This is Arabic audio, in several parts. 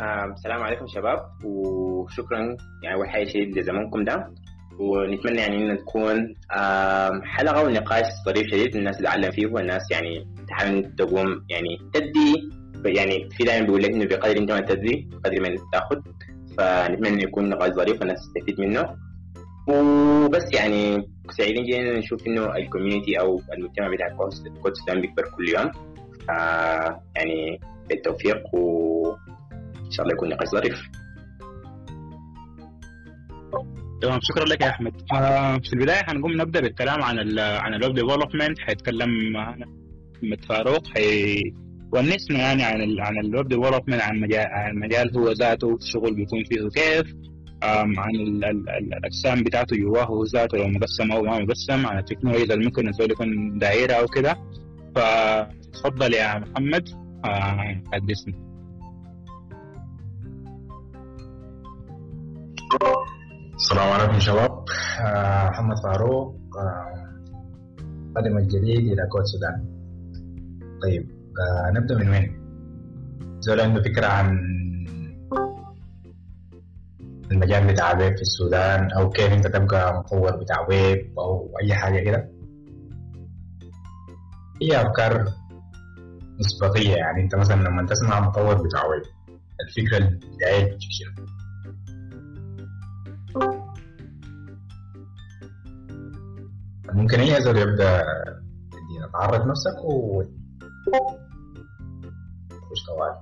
آه، السلام عليكم شباب وشكرا يعني اول حاجة شديد لزمانكم ده. ونتمنى يعني ان تكون حلقة ونقاش ظريف شديد الناس تتعلم فيه والناس يعني تحاول تقوم يعني تدي يعني في دائما بيقول لك إنه بقدر أنت ما تدي بقدر ما تاخذ فنتمنى إنه يكون نقاش ظريف والناس تستفيد منه. وبس يعني سعيدين جدا نشوف إنه ال community أو المجتمع بتاع كود السودان بيكبر كل يوم. يعني بالتوفيق وان شاء الله يكون نقاش ظريف. تمام شكرا لك يا أحمد. آه، في البداية هنقوم نبدأ بالكلام عن ال عن ال web development حيتكلم معنا أحمد فاروق. حيونسنا يعني عن ال عن ال web development عن مجال عن المجال هو ذاته الشغل بيكون فيه كيف عن ال ال ال الأقسام بتاعته جواه هو ذاته لو مقسم أو ما مقسم عن التكنولوجيا اللي ممكن الزول يكون دايره أو كده. فتفضل يا محمد. آه، السلام عليكم شباب آه، محمد فاروق آه، قادم الجديد إلى كود السودان طيب آه، نبدأ من وين؟ زول عنده فكرة عن المجال بتاع ويب في السودان أو كيف أنت تبقى مطور بتاع ويب أو أي حاجة كده هي أفكار مسبقية يعني أنت مثلا لما تسمع مطور بتاع ويب الفكرة اللي جاية تجيك شنو؟ ممكن زول يبدأ يدينا؟ تعرف نفسك و خش طوال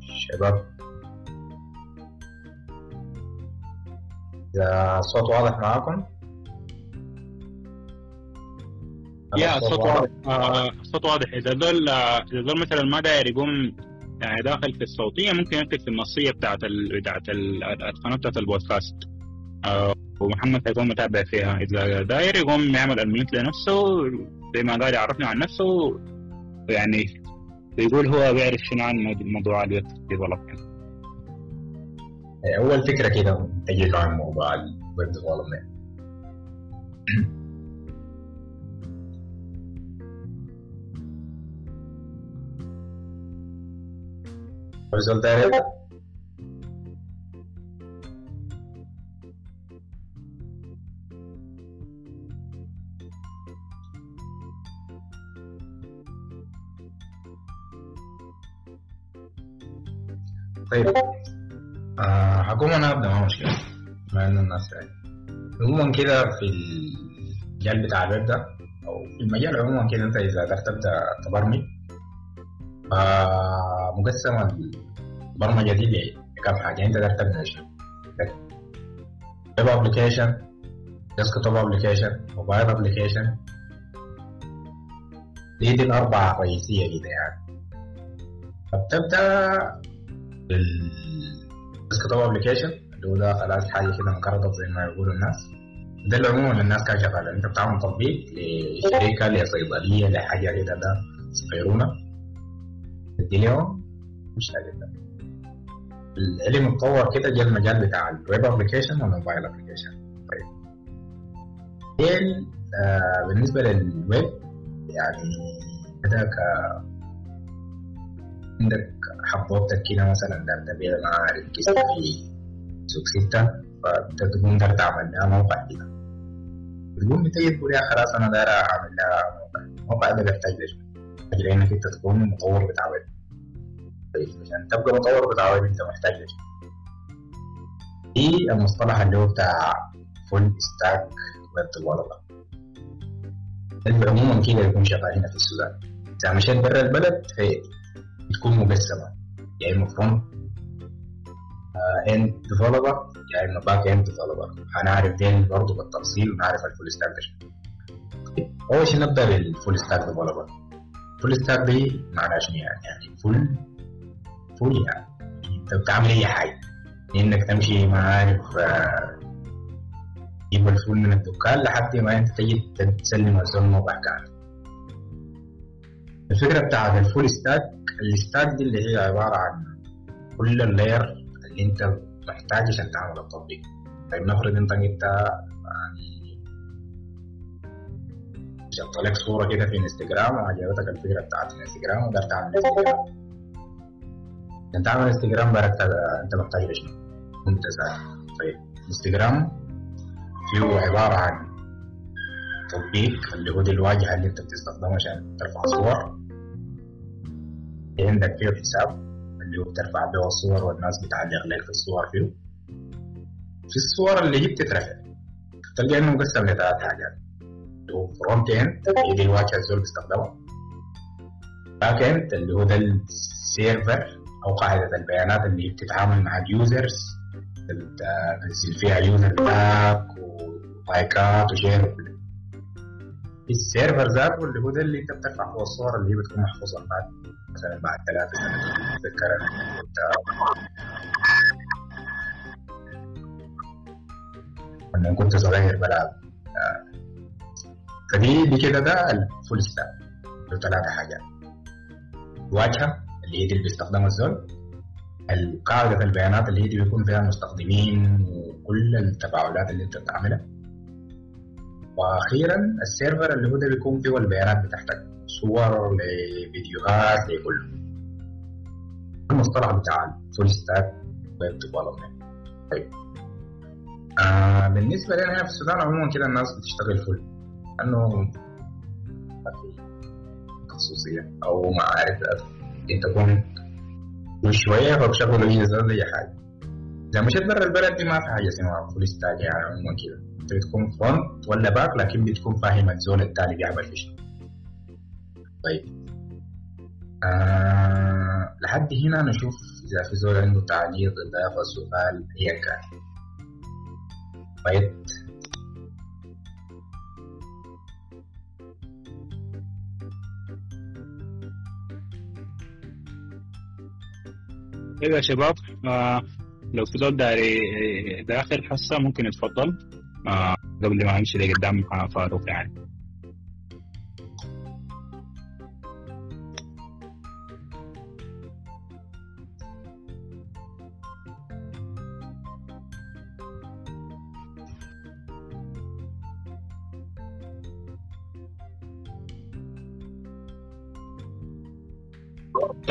شباب. إذا الصوت واضح معاكم؟ يا الصوت واضح. آه، الصوت واضح. إذا دول آه، إذا دول مثلا ما داير يقوم يعني داخل في الصوتية ممكن يكتب في النصية بتاعت ال... بتاعت ال- القناه بتاعت البودكاست. آه، ومحمد حيكون متابع فيها. إذا داير يقوم يعمل الميوت لنفسه زي ما قال يعرفنا عن نفسه يعني يقول هو بيعرف شنو عن موضوع الويب ديفلوبمنت أول فكرة كده تجيك عن موضوع ال web development داير طيب آه حكون أنا ابدا ما مشكله بما ان الناس يعني عموما كده في المجال بتاع الويب ده أو في المجال عموما كده انت اذا قدرت تبدا تبرمج آه مقسمه البرمجه دي لكم حاجة انت قدرت تبدا شنو web application desktop application mobile application دي دي الاربعه رئيسيه كده يعني فبتبدا بال desktop application اللي هو ده خلاص حاجة كده منقرضه زي ما يقولوا الناس ده اللي عموما الناس كانت شغاله انت بتعمل تطبيق لشركه لصيدليه لحاجه كده ده صغيرونه تدي لهم مش كده العلم اتطور كده جاء المجال بتاع ال web application وال mobile application طيب. ديل آه بالنسبة للويب يعني كده ك عندك حبوبتك كده مثلا ده تبيع مع ركزت في سوق ستة فأنت تقوم دار تعمل لها موقع كده. تقوم بتيجي تقول يا خلاص أنا داير أعمل لها موقع. الموقع ده بيحتاج ليش؟ بيحتاج انك أنت تكون مطور بتاع ويب طيب عشان تبقى مطور بتاع انت محتاج ليش؟ دي المصطلح اللي هو بتاع full stack web developer عموما كده يكون شغال هنا في السودان اذا مشيت برا البلد هي بتكون مقسمة يا إما front end developer يا إما back end developer هنعرف ديل برضه بالتفصيل ونعرف ال full stack ده. أول شيء نبدأ بال full stack developer full stack دي معناها شنو يعني؟ يعني full full يعني أنت بتعمل أي حاجة؟ إنك تمشي ما عارف آه، تجيب الفول من الدكان لحد ما أنت تجي تسلم الزول موقع كامل الفكرة بتاعت ال full stack ال stack دي اللي هي عبارة عن كل ال layer اللي أنت محتاج عشان تعمل التطبيق. طيب نفرض أنت جبت يعني جبت لك صورة كده في إنستجرام وعجبتك الفكرة بتاعت الانستجرام وقدرت تعمل انستجرام عشان تعمل انستجرام بقى انت محتاج لشنو؟ ممتاز طيب انستجرام فيه عبارة عن تطبيق اللي هو دي الواجهة اللي انت بتستخدمها عشان ترفع صور. عندك فيه حساب اللي هو بترفع به الصور والناس بتعلق لك في الصور فيه. في الصور اللي هي بتترفع. تلقى انه مقسم لثلاث حاجات. اللي هو front end هي دي الواجهة الزول بيستخدمها. back end اللي هو ده ال server أو قاعدة البيانات اللي بتتعامل مع ال users تنزل فيها user tag ولايكات و share وكل ال server ذاته اللي هو ده اللي انت بترفع فيه الصور اللي هي بتكون محفوظة بعد مثلا بعد ثلاثة سنين تتذكر لما كنت صغير بلعب فدي دي كده ده ال full stack له ثلاثة حاجات. واجهة اللي هي دي اللي بيستخدمها الزول القاعدة البيانات اللي هي دي بيكون فيها المستخدمين وكل التفاعلات اللي انت بتعملها. وأخيرا ال server اللي هو ده بيكون فيه البيانات بتاعتك صور لفيديوهات لكله. المصطلح بتاع ال full stack web development. طيب. آه بالنسبة لنا هنا في السودان عموما كده الناس بتشتغل full لأنه ما في خصوصية أو معارف. أنت تكون كل شوية فبشغل أجهزة زي حاجة. إذا مشيت برا البلد دي ما في حاجة اسمها full stack يعني عموما كده. أنت بتكون front ولا back لكن بتكون فاهم الزول التالي بيعمل في شنو طيب. آه لحد هنا نشوف إذا في زول عنده تعليق إضافة سؤال أيا كان طيب. أيوه يا شباب آه لو في زول داري داخل حصة ممكن يتفضل. آه قبل ما أمشي لقدام فاروق يعني.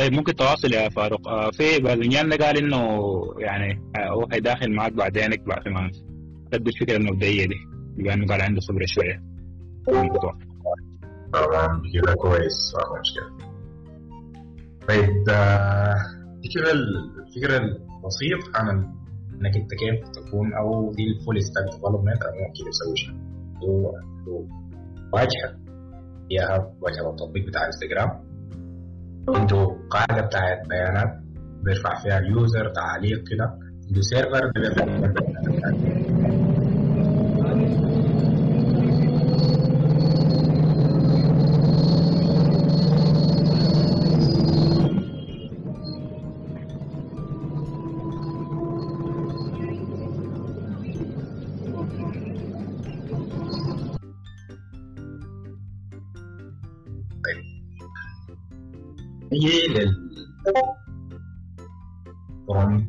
طيب ممكن تواصل يا فاروق. آه في باذنجان ده قال إنه يعني آه هو هيداخل معك بعدينك بعد ما تبدو الفكرة المبدئيه دي بما انه قال عنده خبره شوية. الموضوع طبعا كده كويس. ما مشكلة طيب آه، دي كده الفكرة البسيط عن إنك أنت كيف تكون أو دي الفول ستاك ديفلوبمنت أو ممكن هو عنده واجهة. فيها واجهة التطبيق بتاع انستجرام عنده قاعدة بتاعت بيانات بيرفع فيها ال user تعليق كده عنده server بيرفع فيها البيانات بتاعته. نيجي لل front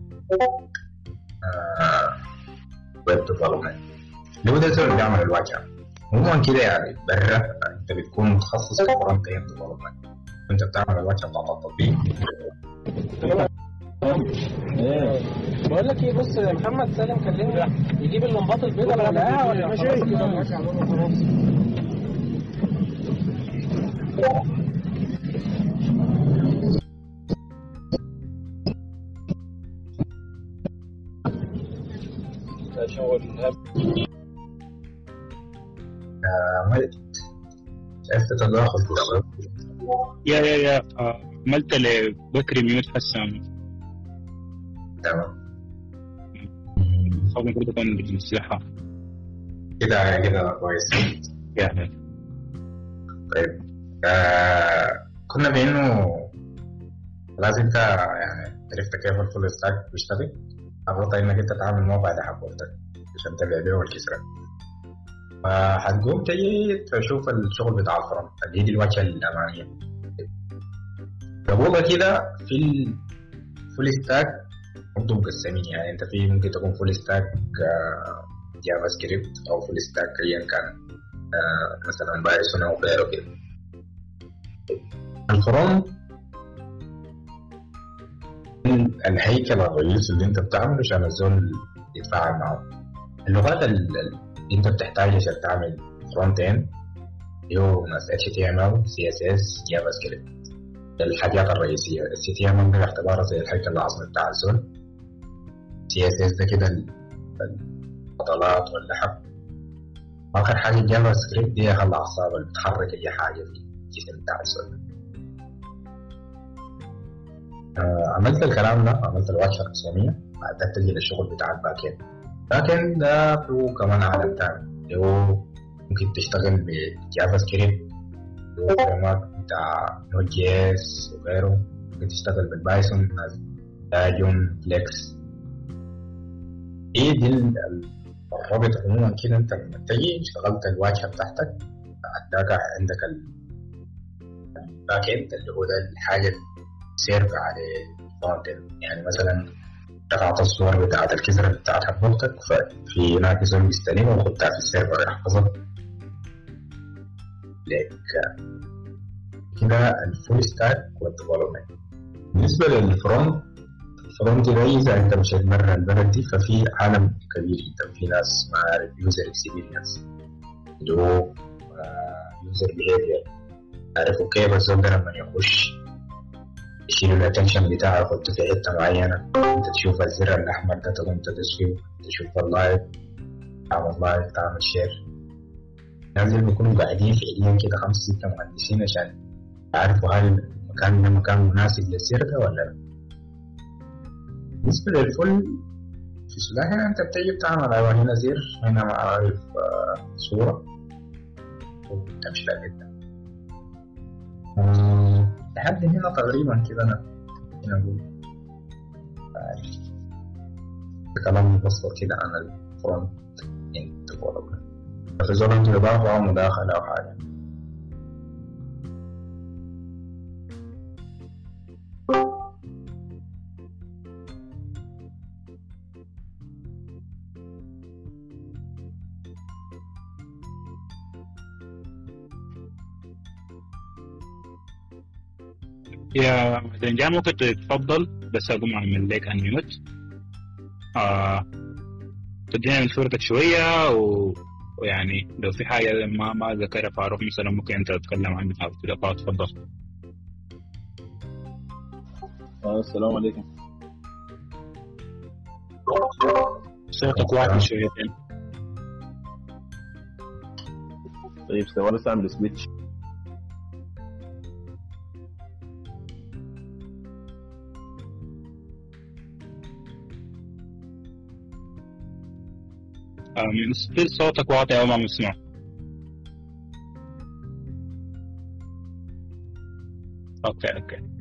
web development. اللي هو ده اللي بيعمل الواجهة. عموما كده يعني برا. أنت بتكون متخصص في front end development. وانت بتعمل الواجهة بتاعت التطبيق. بقول لك إيه بص محمد سالم كلمني. يجيب اللمبات البيضاء اللي لقاها ولا ماشي شغل عملت شايف تداخل يا يا يا آه، عملت لبكري mute حسام. تمام. صوت المفروض يكون بالمسلحة كده كده كويس. يعني طيب آه كنا بانه لازم انت يعني عرفت كيف ال full stack بيشتغل؟ أفضل إنك أنت تعمل موقع لحبوبتك عشان تبيع بيه والكسرة فهتقوم تجي تشوف الشغل بتاع ال front اللي هي دي الواجهة الأمامية قبل كده في ال full stack برضه مقسمين يعني انت في ممكن تكون full stack JavaScript أو full stack ايا كان. آه مثلا Python أو غيره كده. ال front الهيكل الرئيسي اللي انت بتعمله عشان الزول يتفاعل معه. اللغات اللي انت بتحتاجها عشان تعمل front end هو ناس HTML CSS JavaScript الحاجات الرئيسية. ال HTML ده باعتباره زي الهيكل العظمي بتاع الزول CSS ده كده العضلات واللحم. آخر حاجة JavaScript دي هي الأعصاب اللي بتحرك أي حاجة في الجسم بتاع الزول آه عملت الكلام ده عملت الواجهة الرسومية بعدين تجي للشغل بتاع ال back end end ده هو كمان عالم تاني اللي هو ممكن تشتغل ب JavaScript frame بتاع Node JS وغيره. ممكن تشتغل بال Python Django Flask إيه دي الرابط عموما كده أنت لما تجي اشتغلت الواجهة بتاعتك اداك عندك ال back end اللي هو ده الحاجة اللي serve على ال front يعني مثلا رفعت الصور بتاعت الكسرة بتاعت حبوبتك ففي هناك زول بيستلمها ويحطها في ال server يحفظها لك كده ال full stack وال development. بالنسبة لل front ال front ده إذا أنت مشيت برا البلد دي ففي عالم كبير جدا. في ناس مع user experience اللي هو user behavior عارفوا كيف الزول ده لما يخش. يشيل ال attention بتاعه يحطه في حتة معينه انت تشوف الزر الاحمر ده تقوم تدوس فيه تشوف ال live تعمل live تعمل share الناس اللي بيكونوا قاعدين فعليا كده خمسة ستة مهندسين عشان يعرفوا هل المكان ده مكان مناسب للزر ده ولا لا. بالنسبة لل full في السودان هنا أنت بتيجي بتعمل أيوه هنا زر هنا معارف آه صورة. وتمشي جدا. لحد هنا تقريبا كده؟ أنا هنا أقول كلام مبسط كده عن ال front. end development في زول عنده اضافه أو مداخله يا دنجان ممكن تتفضل بس أقوم أعمل لك انميوت آه تدينا من صورتك شوية و... ويعني لو في حاجة ما ما ذكرها فاروق مثلا ممكن أنت تتكلم عنها كده. فتفضل آه السلام عليكم. صوتك واطي شويتين. طيب ثواني أعمل switch still صوتك واطي أو ما مسموع okay okay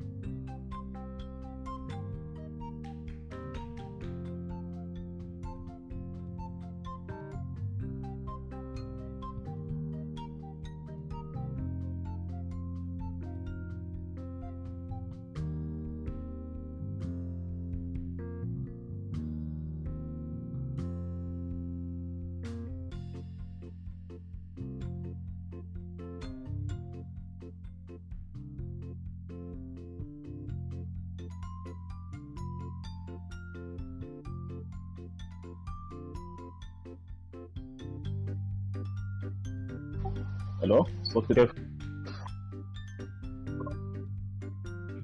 كيف؟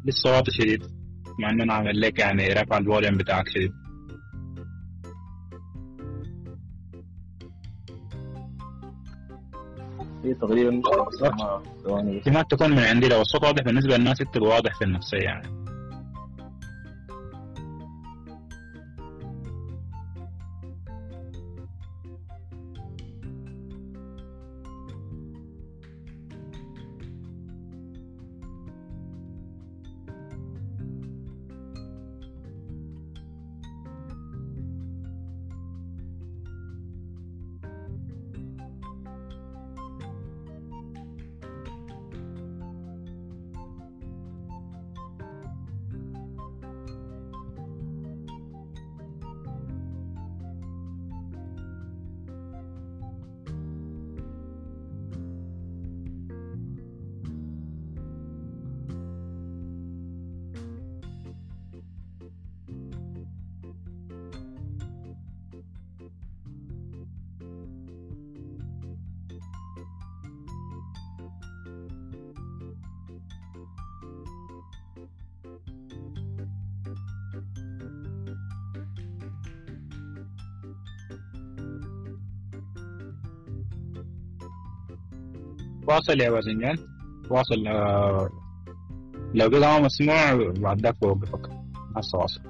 لسه واطي شديد مع انه أنا عامل لك يعني رفع الفوليوم بتاعك شديد تقريبا ما- ثواني بس. احتمال تكون من عندي لو الصوت واضح بالنسبة للناس يكتب واضح في النفسية يعني واصل يا وزنجان واصل آه، لو كده ما مسموع بعد ذاك بوقفك هسه واصل.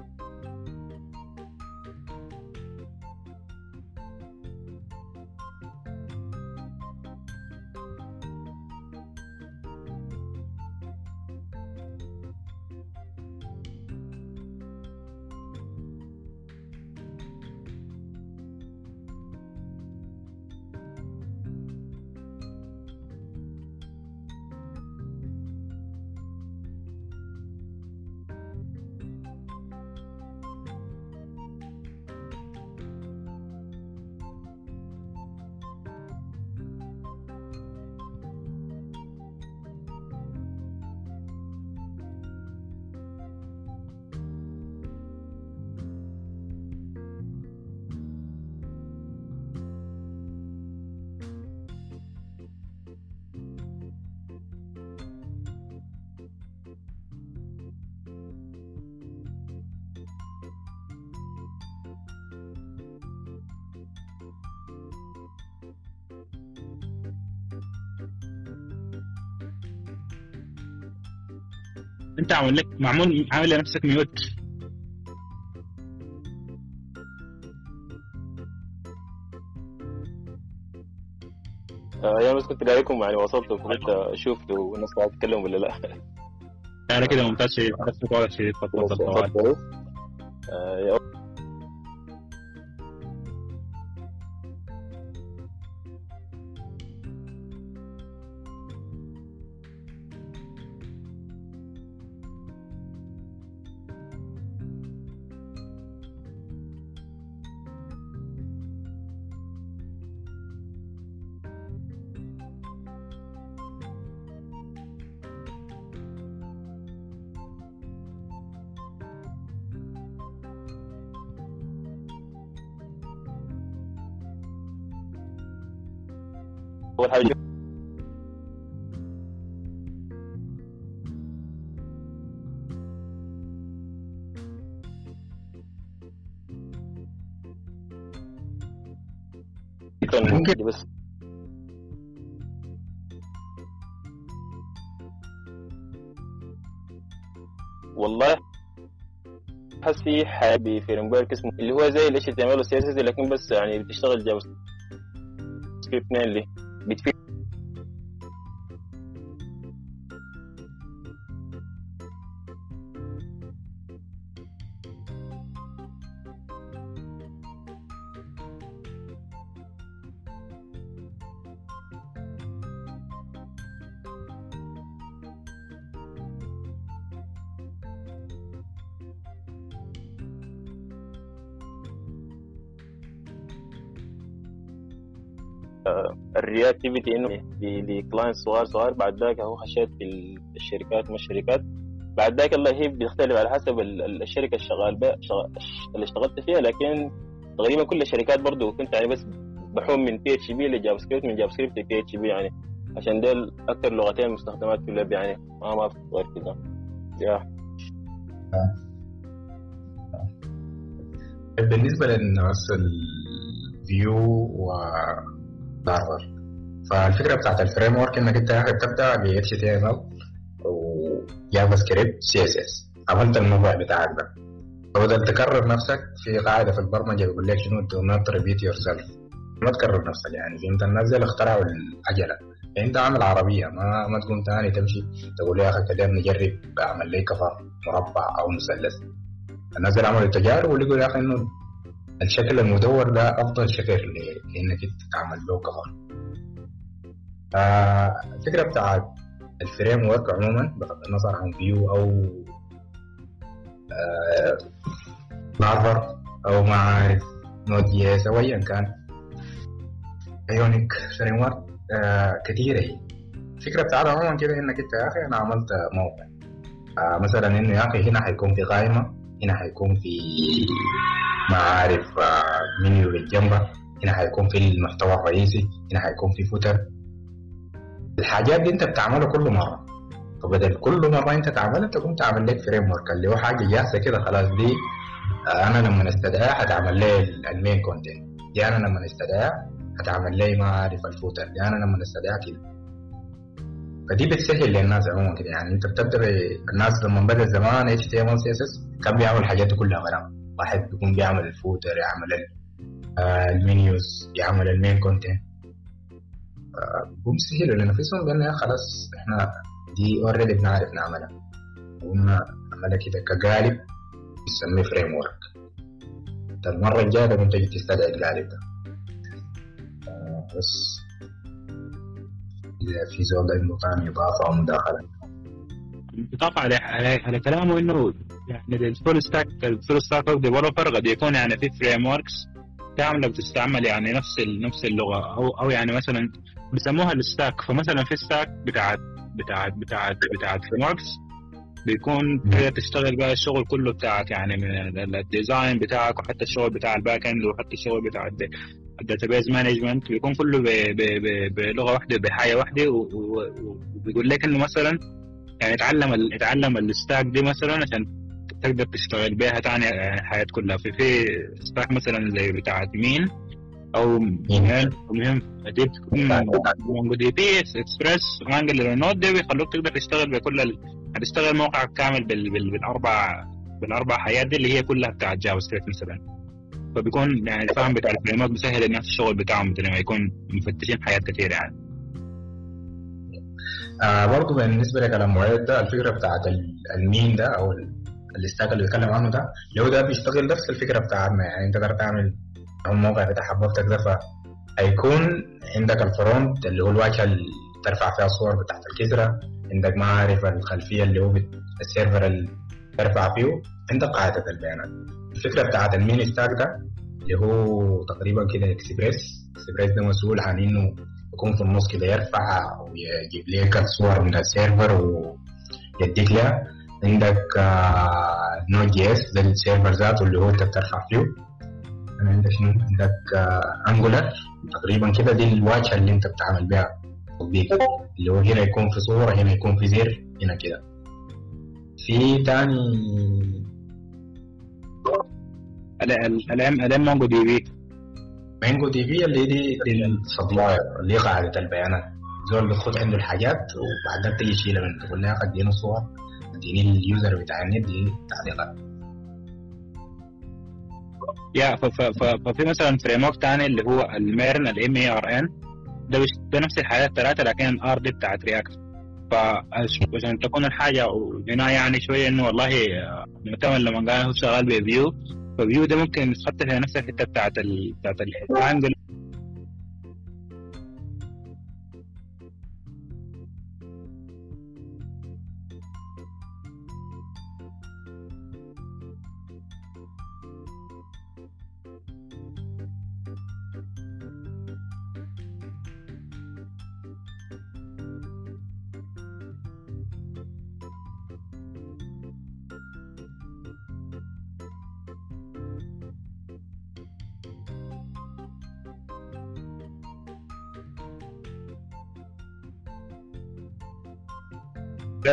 معمول عامل لنفسك ميوت. آه، يا بس كنت قايلكم يعني وصلت أشوف لو الناس قاعدة تتكلم ولا لا. أنا كده ممتاز شديد بس واضح شديد تفضل اول حاجة ممكن. بس. والله حس في حاجة في فريمورك اسمه اللي هو زي تعمله CSS لكن بس يعني بتشتغل JavaScript mainly between ال reactivity إنه ل client صغار صغار بعد ذاك هو خشيت في الشركات مش الشركات. بعد ذاك الله هي بيختلف على حسب ال- ال- الشركة الشغال بها اللي اشتغلت فيها. لكن تقريبا كل الشركات برضو كنت يعني بس بحوم من PHP ل JavaScript من JavaScript ل PHP يعني. عشان دول أكثر لغتين مستخدمات في اللاب يعني. ما ما في غير كده. يا. بالنسبة للناس ال Vue و Laravel فالفكرة بتاعت ال framework إنك أنت يا أخي بتبدأ ب ال و JavaScript CSS عملت الموضوع بتاعك ده. فبدل تكرر نفسك في قاعدة في البرمجة بيقول لك شنو؟ Do not repeat yourself. ما تكرر نفسك يعني. فهمت الناس دي اخترعوا العجلة. يعني أنت عامل عربية ما ما تكون تاني تمشي تقول يا أخي خلينا نجرب اعمل لي كفر مربع أو مثلث. الناس اللي عملوا التجارب ولقوا يا أخي إنه الشكل المدور ده أفضل شكل لإنك أنت تعمل له كفر. الفكرة بتاعت ال framework عموما بغض النظر عن Vue أو آه، Laravel أو ما عارف Node JS أو ايا كان Ionic framework آه، كثيرة هي. الفكرة بتاعتها عموما كده إنك أنت يا أخي أنا عملت موقع. آه، مثلا إنه يا أخي هنا حيكون في قائمة هنا حيكون في ما عارف آه، منيو بالجنبه هنا حيكون في المحتوى الرئيسي هنا حيكون في footer الحاجات دي انت بتعملها كل مرة. فبدل كل مرة انت تعملها تقوم تعمل لك framework اللي هو حاجة جاهزه كده خلاص دي آه، أنا لما استدعيها هتعمل لي ال main content دي أنا لما استدعيها هتعمل لي ما عارف ال footer. دي أنا لما استدعيها كده. فدي بتسهل للناس عموما كده. يعني انت بتبدأ الناس لما بدأ زمان اتش تي ام سي إس إس كان بيعمل الحاجات دي كلها غرام. واحد بيكون بيعمل ال footer يعمل آه، ال menus يعمل ال main content سهلوا لنفسهم بان يا خلاص إحنا دي already بنعرف نعملها قلنا نعملها كده كقالب بنسميه framework المرة الجاية لما تجي تستدعي القالب ده. آه، بس إذا في زول عنده ثاني إضافة أو مداخلة. إضافة على على على كلامه إنه يعني ال full stack ال full stack developer قد يكون يعني في frameworks كاملة بتستعمل يعني نفس نفس اللغة. أو أو يعني مثلا بيسموها ال stack. فمثلا في stack بتاعت بتاعت بتاعت بتاعت frameworks بيكون كده تشتغل بقى الشغل كله بتاعك يعني من ال- ال design بتاعك وحتى الشغل بتاع ال back end وحتى الشغل بتاع ال database management بيكون كله بلغة واحدة بحاجة واحدة وبيقول لك إنه مثلا يعني اتعلم اتعلم ال stack دي مثلا عشان تقدر تشتغل بيها تاني الحياة كلها. في في stack مثلا زي بتاعت MEAN؟ أو MEAN مهم دي بتكون MongoDB Express و Angular و Node دي بيخلوك تقدر تشتغل بكل ال... هتشتغل موقعك كامل بال... بال... بالأربع بالأربع حاجات دي اللي هي كلها بتاعت JavaScript مثلا. فبيكون يعني الفهم بتاع ال framework بيسهل الناس الشغل بتاعهم بدل ما يكون مفتشين حاجات كثيره يعني. آه برضه بالنسبة لكلام معيد ده الفكرة بتاعت ال- ال MEAN ده ال- ال stack اللي بيتكلم عنه ده لو ده بيشتغل نفس الفكرة بتاعتنا يعني أنت تقدر تعمل أو الموقع بتاع حبوبتك ده فهيكون عندك ال front اللي هو الواجهة اللي ترفع فيها الصور بتاعت الكسرة عندك معرفة الخلفية اللي هو ال server اللي ترفع فيه عندك قاعدة البيانات. الفكرة بتاعت ال MEAN stack ده اللي هو تقريبا كده Express Express ده مسؤول عن إنه يكون في النص كده يرفع ويجيب لك الصور من ال server ويديك لها عندك Node JS ده ال server ذاته اللي هو أنت بترفع فيه. أنا عندك شنو؟ عندك Angular تقريبا كده دي الواجهة اللي أنت بتعمل بيها تطبيق اللي هو هنا يكون في صورة هنا يكون في زر هنا كده. في تاني؟ الام الأم مونجو دي بي. مانجو دي في اللي دي دي السبلاير اللي هي قاعدة البيانات. زول بتخد عنده الحاجات وبعدين تيجي تشيلها من تقول لها اديني صور اديني اليوزر بتاع النت دي تعليقات يا ففي مثلا فريم ورك ثاني اللي هو الميرن الام اي ار ان ده ده نفس الحاجات الثلاثة لكن ال R دي بتاعت React فعشان تكون الحاجة هنا يعني شوية إنه والله آه، معتمد لما قال هو شغال ب Vue. ف Vue ده ممكن يتحط في نفس الحتة بتاعت ال بتاعت ال Angular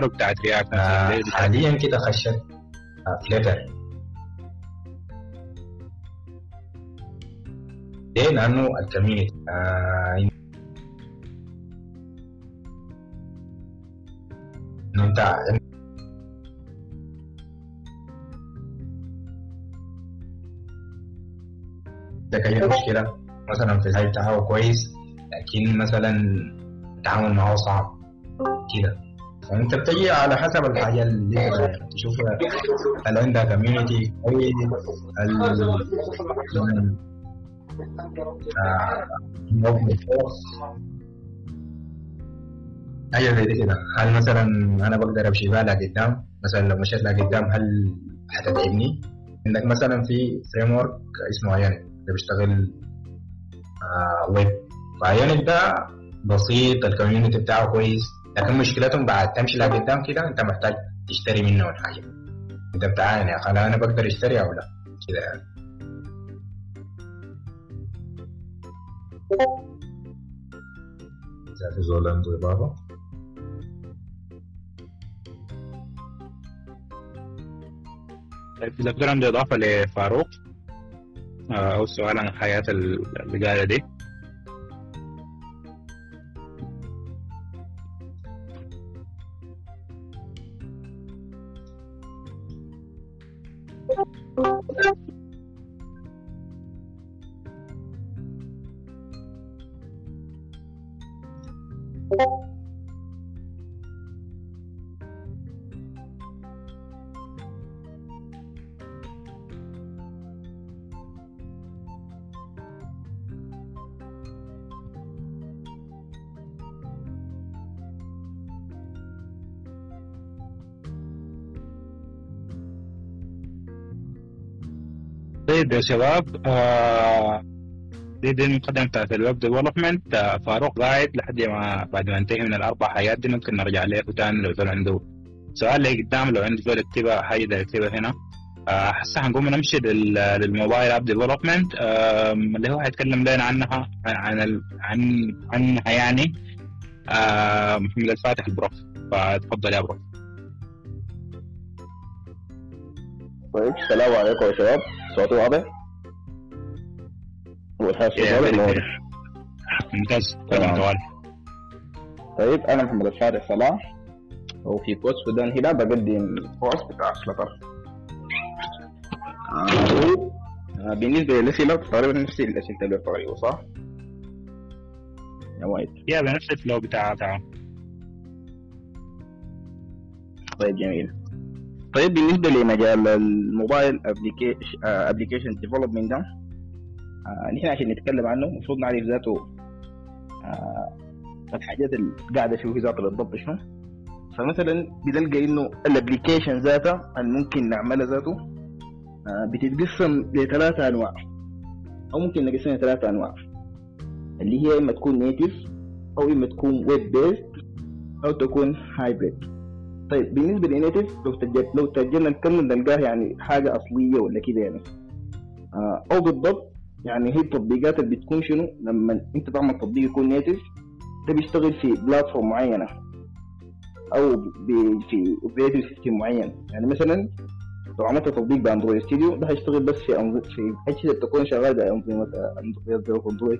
بتاعت رياكت آه حاليا كده خشت. فليتر ليه؟ لأنه الكوميونتي آه إنه أنت عندك أي مشكلة مثلا في الهاي بتاعه كويس لكن مثلا التعامل معه صعب كده. فانت بتجي على حسب الحاجة اللي انت تشوف هل عندها community كويس هل آه، حاجة زي كده. هل مثلا أنا بقدر أمشي بها لقدام مثلا لو مشيت لقدام هل حتتعبني عندك مثلا في framework اسمه Ionic ده بيشتغل آه web ف Ionic ده بسيط ال community بتاعه كويس. لكن مشكلتهم بعد تمشي لقدام كده انت محتاج تشتري منه الحاجة. انت بتعاين يا أخي هل أنا بقدر أشتري أو لا؟ كده يعني. إذا في زول عنده إذا كان عندي إضافة لفاروق. آه، أو سؤال عن الحياة اللي قالها دي. طيب يا شباب آه دي دي المقدمة بتاعت ال web development آه فاروق قاعد لحد ما بعد ما انتهي من الأربع حاجات دي ممكن نرجع له تاني لو زول عنده سؤال اللي قدام لو عنده زول يكتبها حاجة ده يكتبها هنا. آه هسه هنقوم نمشي لل- لل mobile app development اللي هو هيتكلم لنا عنها عن عن عنها يعني. آه محمد الفاتح البروف. فتفضل يا بروف. طيب السلام عليكم يا شباب. صوتي واضح؟ ولا بني. واضح؟ ممتاز تمام. تمام طيب أنا محمد الفارس صلاح وفي كود سودان هنا بقدم كورس بتاع فلتر آه، آه، بالنسبة للأسئلة تقريبا نفس الأسئلة اللي بتقريبا صح؟ يا وايد يا بنفس الفلو بتاع بتاعه طيب جميل طيب بالنسبة لمجال ال mobile application development ده آه، نحن عشان نتكلم عنه المفروض نعرف ذاته آه، الحاجات اللي قاعدة فيه ذاته بالضبط شنو. فمثلا بنلقى إنه ال application ذاته اللي ممكن نعملها ذاته آه، بتتقسم لثلاثة أنواع أو ممكن نقسمها لثلاثة أنواع. اللي هي إما تكون native أو إما تكون web based أو تكون hybrid طيب بالنسبة لل native لو تجد لو تجينا نكمل نلقاها يعني حاجة أصلية ولا كده يعني. آه أو بالضبط يعني هي التطبيقات اللي بتكون شنو؟ لما أنت تعمل تطبيق يكون native ده بيشتغل في platform معينة أو في operating system معين. يعني مثلا لو عملت تطبيق ب Android Studio ده هيشتغل بس في في اجهزه تكون شغالة بانظمه Android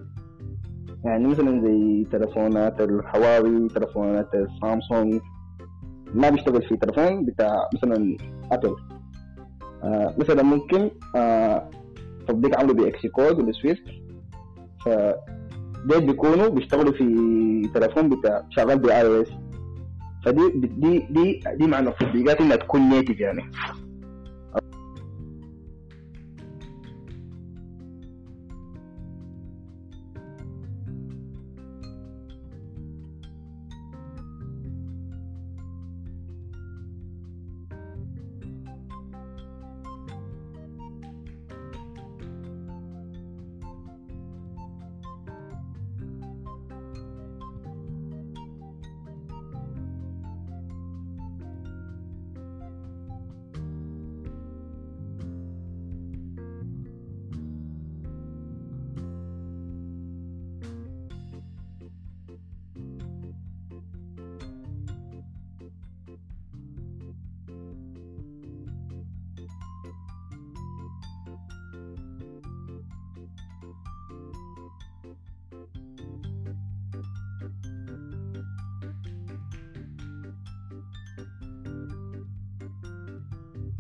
يعني مثلا زي تلفونات الهواوي تلفونات السامسونج ما بيشتغل في تلفون بتاع مثلا Apple آه مثلا ممكن آه تطبيق عامله ب Xcode ولا سويفت ف ديل بيكونوا بيشتغلوا في تلفون بتاع شغال ب iOS. فدي دي دي دي معنى التطبيقات إنها تكون native يعني.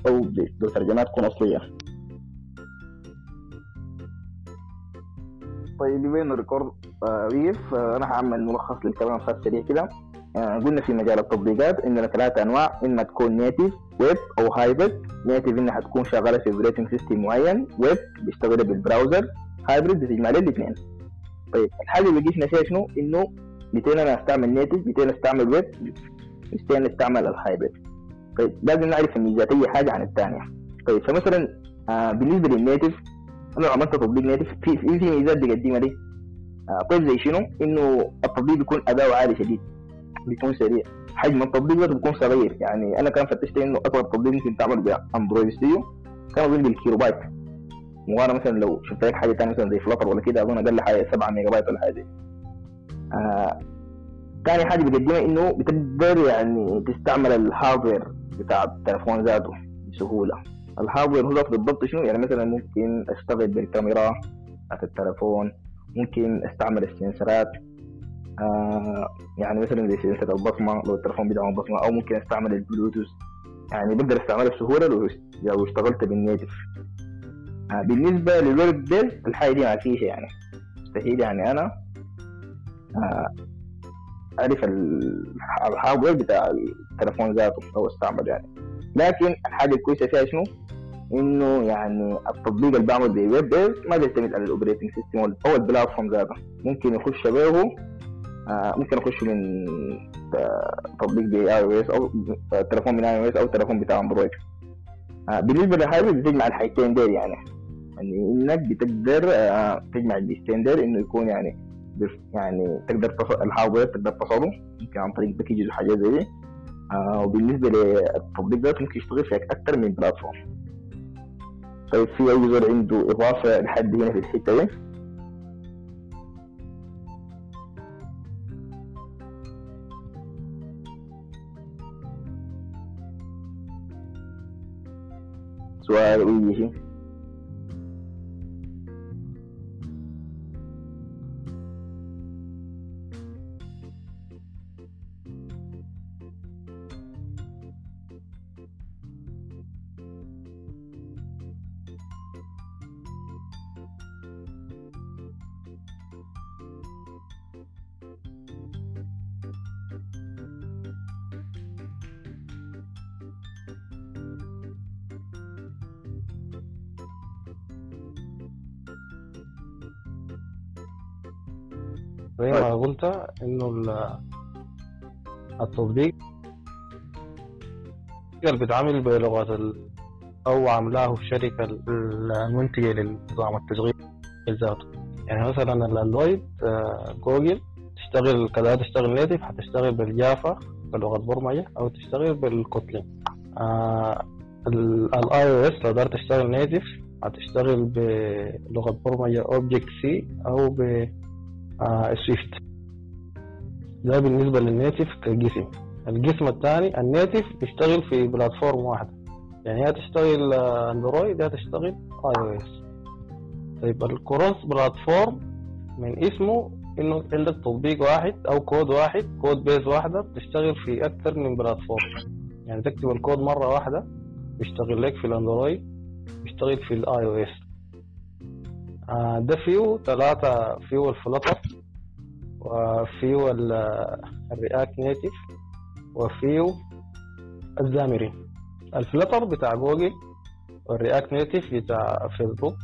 أو ب- لو ترجمات تكون أصلية. طيب بما إنه record آه، وقف آه، أنا هعمل ملخص للكلام فات سريع كده. آه، قلنا في مجال التطبيقات عندنا ثلاثة أنواع إما تكون native web أو hybrid native إنها تكون شغالة في operating system معين ويب بيشتغل بال browser hybrid بتجمع الاثنين. طيب الحاجة اللي جينا فيها شنو؟ إنه متين أنا أستعمل native متين أستعمل ويب متين أستعمل ال hybrid طيب لازم نعرف ميزات اي حاجة عن الثانية. طيب فمثلا آه بالنسبة لل native أنا لو عملت تطبيق native في في في ميزات بيقدمها دي آه طيب زي شنو؟ إنه التطبيق بيكون أداؤه عالي شديد بيكون سريع. حجم التطبيق ده بيكون صغير. يعني أنا كان فتشت إنه اكبر تطبيق ممكن تعمل ب Android Studio كان اظن بالكيلو بايت وأنا مثلا لو شفت لك حاجة ثانية مثلا زي Flutter ولا كده أظن أقل حاجة 7 ميجا بايت ولا حاجة آه ثاني حاجة بيقدمها إنه بتقدر يعني تستعمل ال hardware بتاع التليفون ذاته بسهولة. ال hardware هو بالضبط شنو؟ يعني مثلا ممكن أشتغل بالكاميرا بتاعت التليفون ممكن أستعمل ال sensorات آه يعني مثلا زي sensor البصمة لو التليفون بيدعم البصمه أو ممكن أستعمل البلوتوث. يعني بقدر استعملها بسهولة لو لو اشتغلت بال native. آه بالنسبة لل web based الحاجة دي ما فيش يعني. مستحيل يعني أنا. آه ال- ال hardware بتاع التليفون ذاته أو استعمل يعني. لكن الحاجة الكويسة فيها شنو؟ إنه يعني التطبيق اللي بعمل ب web based ما بيعتمد على ال operating system أو ال platform ذاته. ممكن يخش به آه ممكن اخش من آه، تطبيق زي iOS أو آه، تليفون من iOS أو تليفون بتاع Android بالنسبة لل hybrid بتجمع الحاجتين ديل يعني. يعني إنك بتقدر تجمع ديل إنه يكون يعني يعني تقدر ال hardware تقدر تصله يمكن عن طريق packages وحاجات زي دي. آه وبالنسبة للتطبيق ده ممكن يشتغل في أكثر من platform طيب في أي زول عنده إضافة لحد هنا في الحتة دي؟ سؤال أو زي ما قلت إنه ال- التطبيق اللي بيتعامل بلغة ال... أو عاملاه الشركة ال- المنتجة للنظام التشغيل ذاته يعني مثلا ال Android آه، جوجل تشتغل كذا تشتغل native هتشتغل بال Java بلغة برمجة أو تشتغل بال Kotlin. ال iOS لو دار تشتغل native هتشتغل بلغة برمجة Objective-C أو ب آه Swift ده بالنسبة لل native كقسم. القسم الثاني ال native بيشتغل في platform واحدة. يعني يا تشتغل آه، Android يا تشتغل iOS طيب ال cross platform من اسمه إنه عندك تطبيق واحد أو كود واحد code base واحدة بتشتغل في أكثر من platform. يعني تكتب الكود مرة واحدة بيشتغل لك في ال Android بيشتغل في ال iOS ده فيه ثلاثة فيه ال Flutter وفيه ال- ال React Native وفيه ال Xamarin ال Flutter بتاع جوجل وال React Native بتاع فيسبوك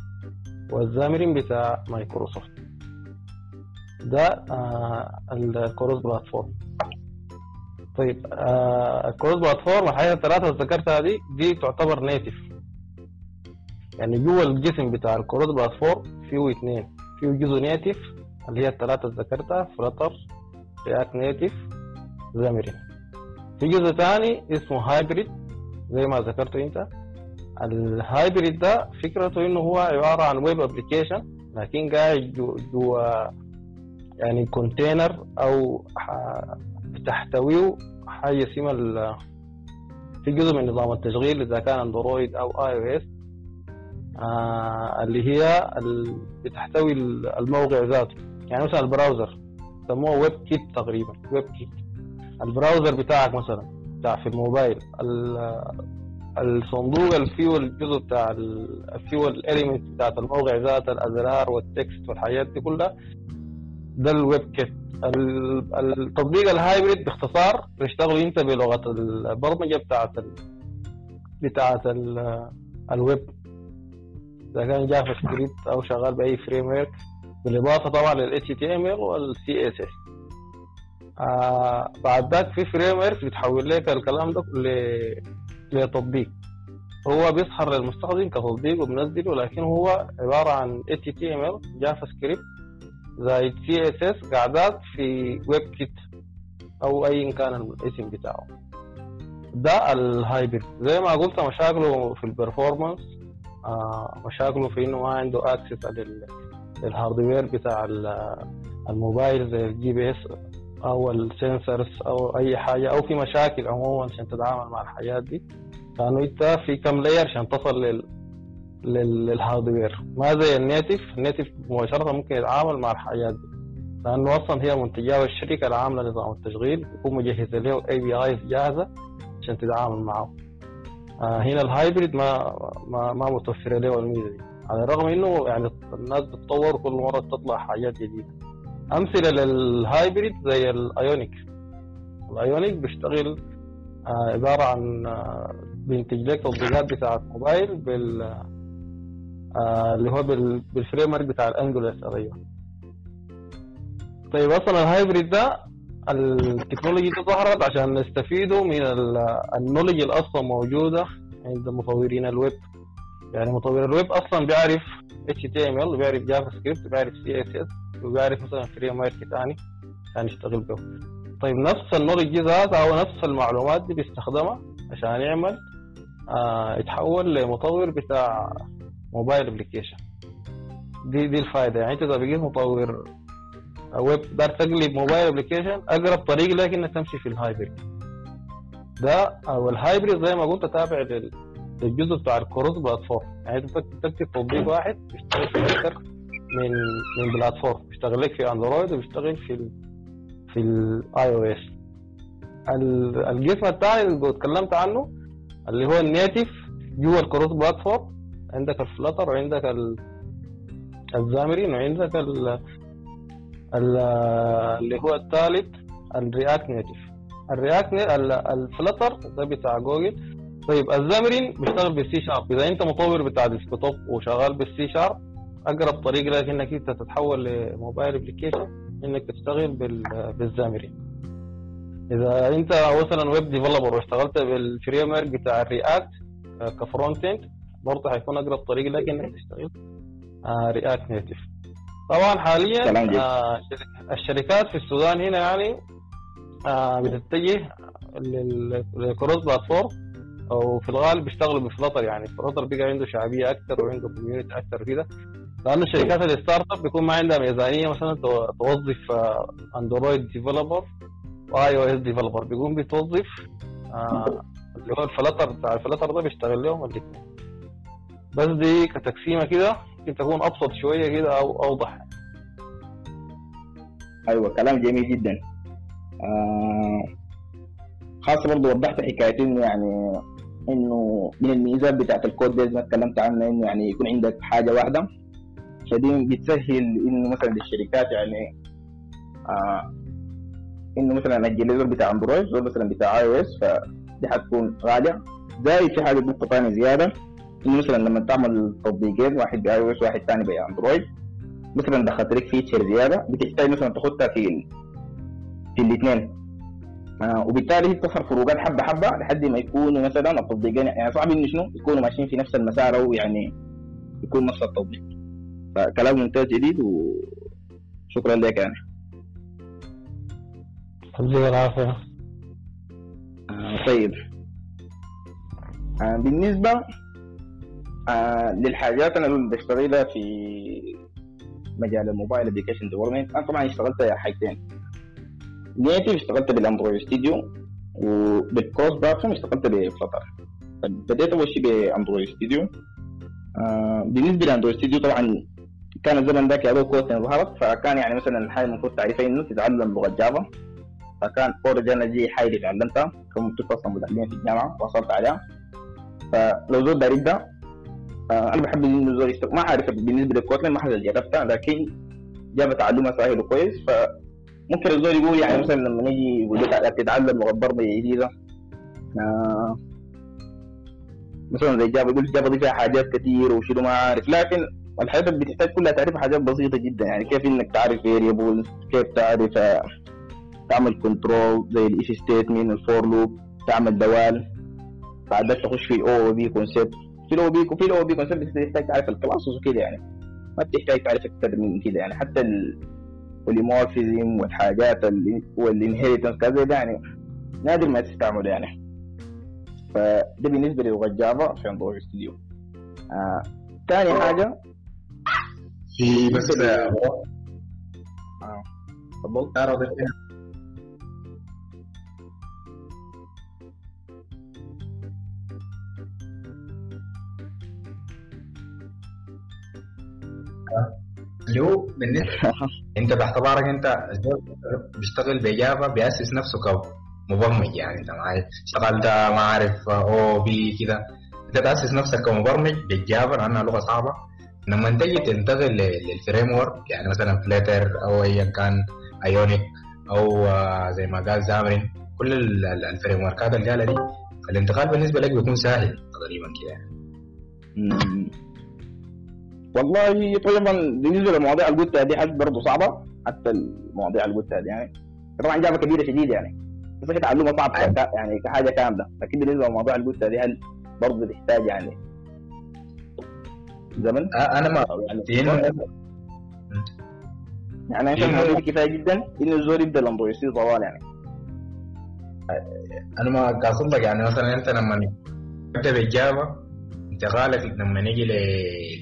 وال Xamarin بتاع مايكروسوفت. ده آه ال cross platform طيب آه ال cross platform الحقيقة الثلاثة اللي ذكرتها دي دي تعتبر native يعني جوا القسم بتاع ال cross platform فيه اثنين فيه جزء native اللي هي الثلاثة اللي ذكرتها Flutter React Native Xamarin في جزء ثاني اسمه hybrid زي ما ذكرته انت. ال hybrid ده فكرته انه هو عبارة عن web application لكن قاعد جو, جو يعني container أو بتحتويه حاجة اسمها في جزء من نظام التشغيل إذا كان أندرويد أو iOS اللي هي ال- بتحتوي ال- الموقع ذاته. يعني مثلا ال browser سموه WebKit تقريبا WebKit ال browser بتاعك مثلا بتاع في الموبايل ال- الصندوق اللي فيه الجزء بتاع فيه ال element بتاعت الموقع ذاته الأزرار وال text والحاجات دي كلها ده ال WebKit ال- التطبيق ال hybrid باختصار بيشتغل انت بلغة البرمجة بتاعت. بتاعت ال... الويب. إذا كان JavaScript أو شغال بأي framework بالإضافة طبعا لل HTML وال CSS. آه بعد ذاك في framework بتحول لك الكلام ده. لتطبيق. هو بيظهر للمستخدم كتطبيق وبنزله لكن هو عبارة عن HTML JavaScript زائد CSS قاعدات في WebKit أو أي كان الاسم بتاعه. ده ال hybrid زي ما قلت مشاكله في ال performance مشاكله في إنه ما عنده access لل hardware بتاع ال- الموبايل زي ال GPS أو ال sensors أو أي حاجة أو في مشاكل عموما عشان تتعامل مع الحاجات دي. لأنه إنت في كم layer عشان تصل لل لل- لل hardware ما زي ال native ال native مباشرة ممكن يتعامل مع الحاجات دي. لأنه أصلا هي منتجاه الشركة اللي عامله نظام التشغيل بيكون مجهزه له APIs جاهزة عشان تتعامل معه. آه هنا ال hybrid ما ما ما متوفره له الميزه دي على الرغم إنه يعني الناس بتطور كل مرة تطلع حاجات جديدة. أمثلة لل hybrid زي ال Ionic. ال Ionic بيشتغل آه عبارة عن آه بينتج لك تطبيقات بتاعت موبايل بال آه اللي هو بال بال framework بتاع ال Angular أيوه طيب أصلا ال hybrid ده ال technology دي ظهرت عشان نستفيدوا من ال knowledge اللي أصلا موجودة عند مطورين الويب. يعني مطور الويب أصلا بيعرف HTML وبيعرف JavaScript وبيعرف CSS وبيعرف مثلا framework ثاني عشان يشتغل به. طيب نفس ال knowledge دي ذات أو نفس المعلومات دي بيستخدمها عشان يعمل آه يتحول لمطور بتاع mobile application. دي دي الفائده يعني انت إذا بقيت مطور ويب دار تقلب mobile application أقرب طريق لك إنك تمشي في ال hybrid ده أو ال hybrid زي ما قلت تابع لل- للجزء بتاع ال cross platform. يعني أنت تك- تكتب تطبيق واحد بيشتغل في أكثر من من platform. بيشتغل لك في أندرويد وبيشتغل في في ال iOS القسم الثاني اللي اتكلمت عنه اللي هو ال native جوا ال cross platform عندك ال Flutter وعندك ال- ال Xamarin وعندك اللي هو الثالث ال React Native ال React ال Flutter ده بتاع جوجل طيب ال Xamarin بيشتغل بالسي شارب إذا أنت مطور بتاع desktop وشغال بالسي شارب أقرب طريق لك إنك أنت تتحول ل mobile application إنك تشتغل بال- بال Xamarin إذا أنت مثلا web developer واشتغلت بال framework بتاع ال React آه، ك front end برضه هيكون أقرب طريق لك إنك تشتغل React Native طبعا حاليا. آه، الشرك- الشركات في السودان هنا يعني آه، بتتجه لل- لل cross platform أو في الغالب بيشتغلوا ب Flutter يعني. Flutter بقى عنده شعبية أكثر وعنده community أكثر كده لأنه الشركات ال startup بيكون ما عندها ميزانية مثلا تو- توظف اندرويد developer و iOS developer بيقوم بتوظف آه، اللي هو ال Flutter بتاع ال Flutter ده بيشتغل لهم الاثنين بس دي كتقسيمة كده. ممكن تكون أبسط شوية كده أو أوضح. أيوه كلام جميل جدا. آه خاصة برضه وضحت حكاية انه يعني إنه من الميزات بتاعت ال code base ما اتكلمت عنها إنه يعني يكون عندك حاجة واحدة. فدي بتسهل إنه مثلا للشركات يعني آه إنه مثلا الجليزر بتاع أندرويد مثلا بتاع iOS فدي حتكون غالية. زائد في حاجة نقطة ثانية زيادة مثلا لما تعمل تطبيقين واحد ب iOS واحد ثاني باندرويد مثلا دخلت لك feature زيادة بتحتاج مثلا تحطها في ال... في الاثنين. آه وبالتالي هي بتظهر فروقات حبة حبة لحد ما يكونوا مثلا التطبيقين يعني صعب انه شنو؟ يكونوا ماشيين في نفس المسار أو يعني يكون نفس التطبيق. فكلام ممتاز جديد وشكرا لك يعني. يعطيك العافيه آه طيب. آه بالنسبة آه للحاجات أنا اللي بشتغلها في مجال ال mobile application development أنا طبعا اشتغلت حاجتين. native اشتغلت بال Android Studio وبال cross platform اشتغلت ب Flutter بديت أول شيء ب Android Studio بالنسبة ل Android Studio طبعا كان الزمن ذاك دوب Kotlin ظهرت فكان يعني مثلا الحاجة المفروض تعرفها إنه تتعلم لغة Java فكان already أنا دي حاجة اللي تعلمتها. كنت أصلا متعلمين في الجامعة وصلت عليها. فلو يبدا آه أنا بحب انه زول يشتغل ما عارف بالنسبة لل Kotlin ما حد جربتها لكن جاب تعلمها سهل وكويس فممكن الزول يقول يعني مثلا لما يقول لك تتعلم لغة برمجة جديدة. آه مثلا زي Java يقول دي فيها حاجات كثير وشنو ما عارف لكن اللي بتحتاج كلها تعرف حاجات بسيطة جدا يعني كيف إنك تعرف variables كيف تعرف آه، تعمل control زي ال if statement ال for loop تعمل دوال. بعدك تخش في ال OOP concept في ال OOP في ال OOP concept بتحتاج تعرف ال classes وكده يعني. ما بتحتاج تعرف أكثر من كده يعني. حتى ال polymorphism والحاجات وال inheritance كذا يعني نادر ما تستعمله يعني. فده بالنسبة للغة Java في Android Studio آه. تاني حاجة؟ في بس تفضل. تعرض اللي هو بالنسبة انت باعتبارك انت بيشتغل ب Java بيأسس نفسه كمبرمج يعني انت معاي اشتغلت ما عارف OOP كده. انت تاسس نفسك كمبرمج بال Java لأنها لغة صعبة. لما تجي تنتقل لل framework يعني مثلا Flutter أو ايا كان Ionic أو آه، زي ما قال زامرين كل ال- ال- الفريم وركات اللي قالها دي الانتقال بالنسبة لك بيكون سهل تقريبا كده يعني. والله طبعا بالنسبة للمواضيع اللي قلتها دي حاجة برضه صعبة حتى المواضيع اللي قلتها دي يعني. طبعا جافا كبيرة شديد يعني بس هي تعلمها صعب كا- يعني كحاجة كاملة. لكن بالنسبة للمواضيع اللي قلتها دي هل برضه تحتاج يعني زمن؟ أنا ما يعني يعني أنا شايف إنه- الموضوع كفاية جدا إنه الزول يبدأ يصير طوال يعني. أنا ما قاصد لك يعني مثلا أنت لما تبدا انتقالك لما نيجي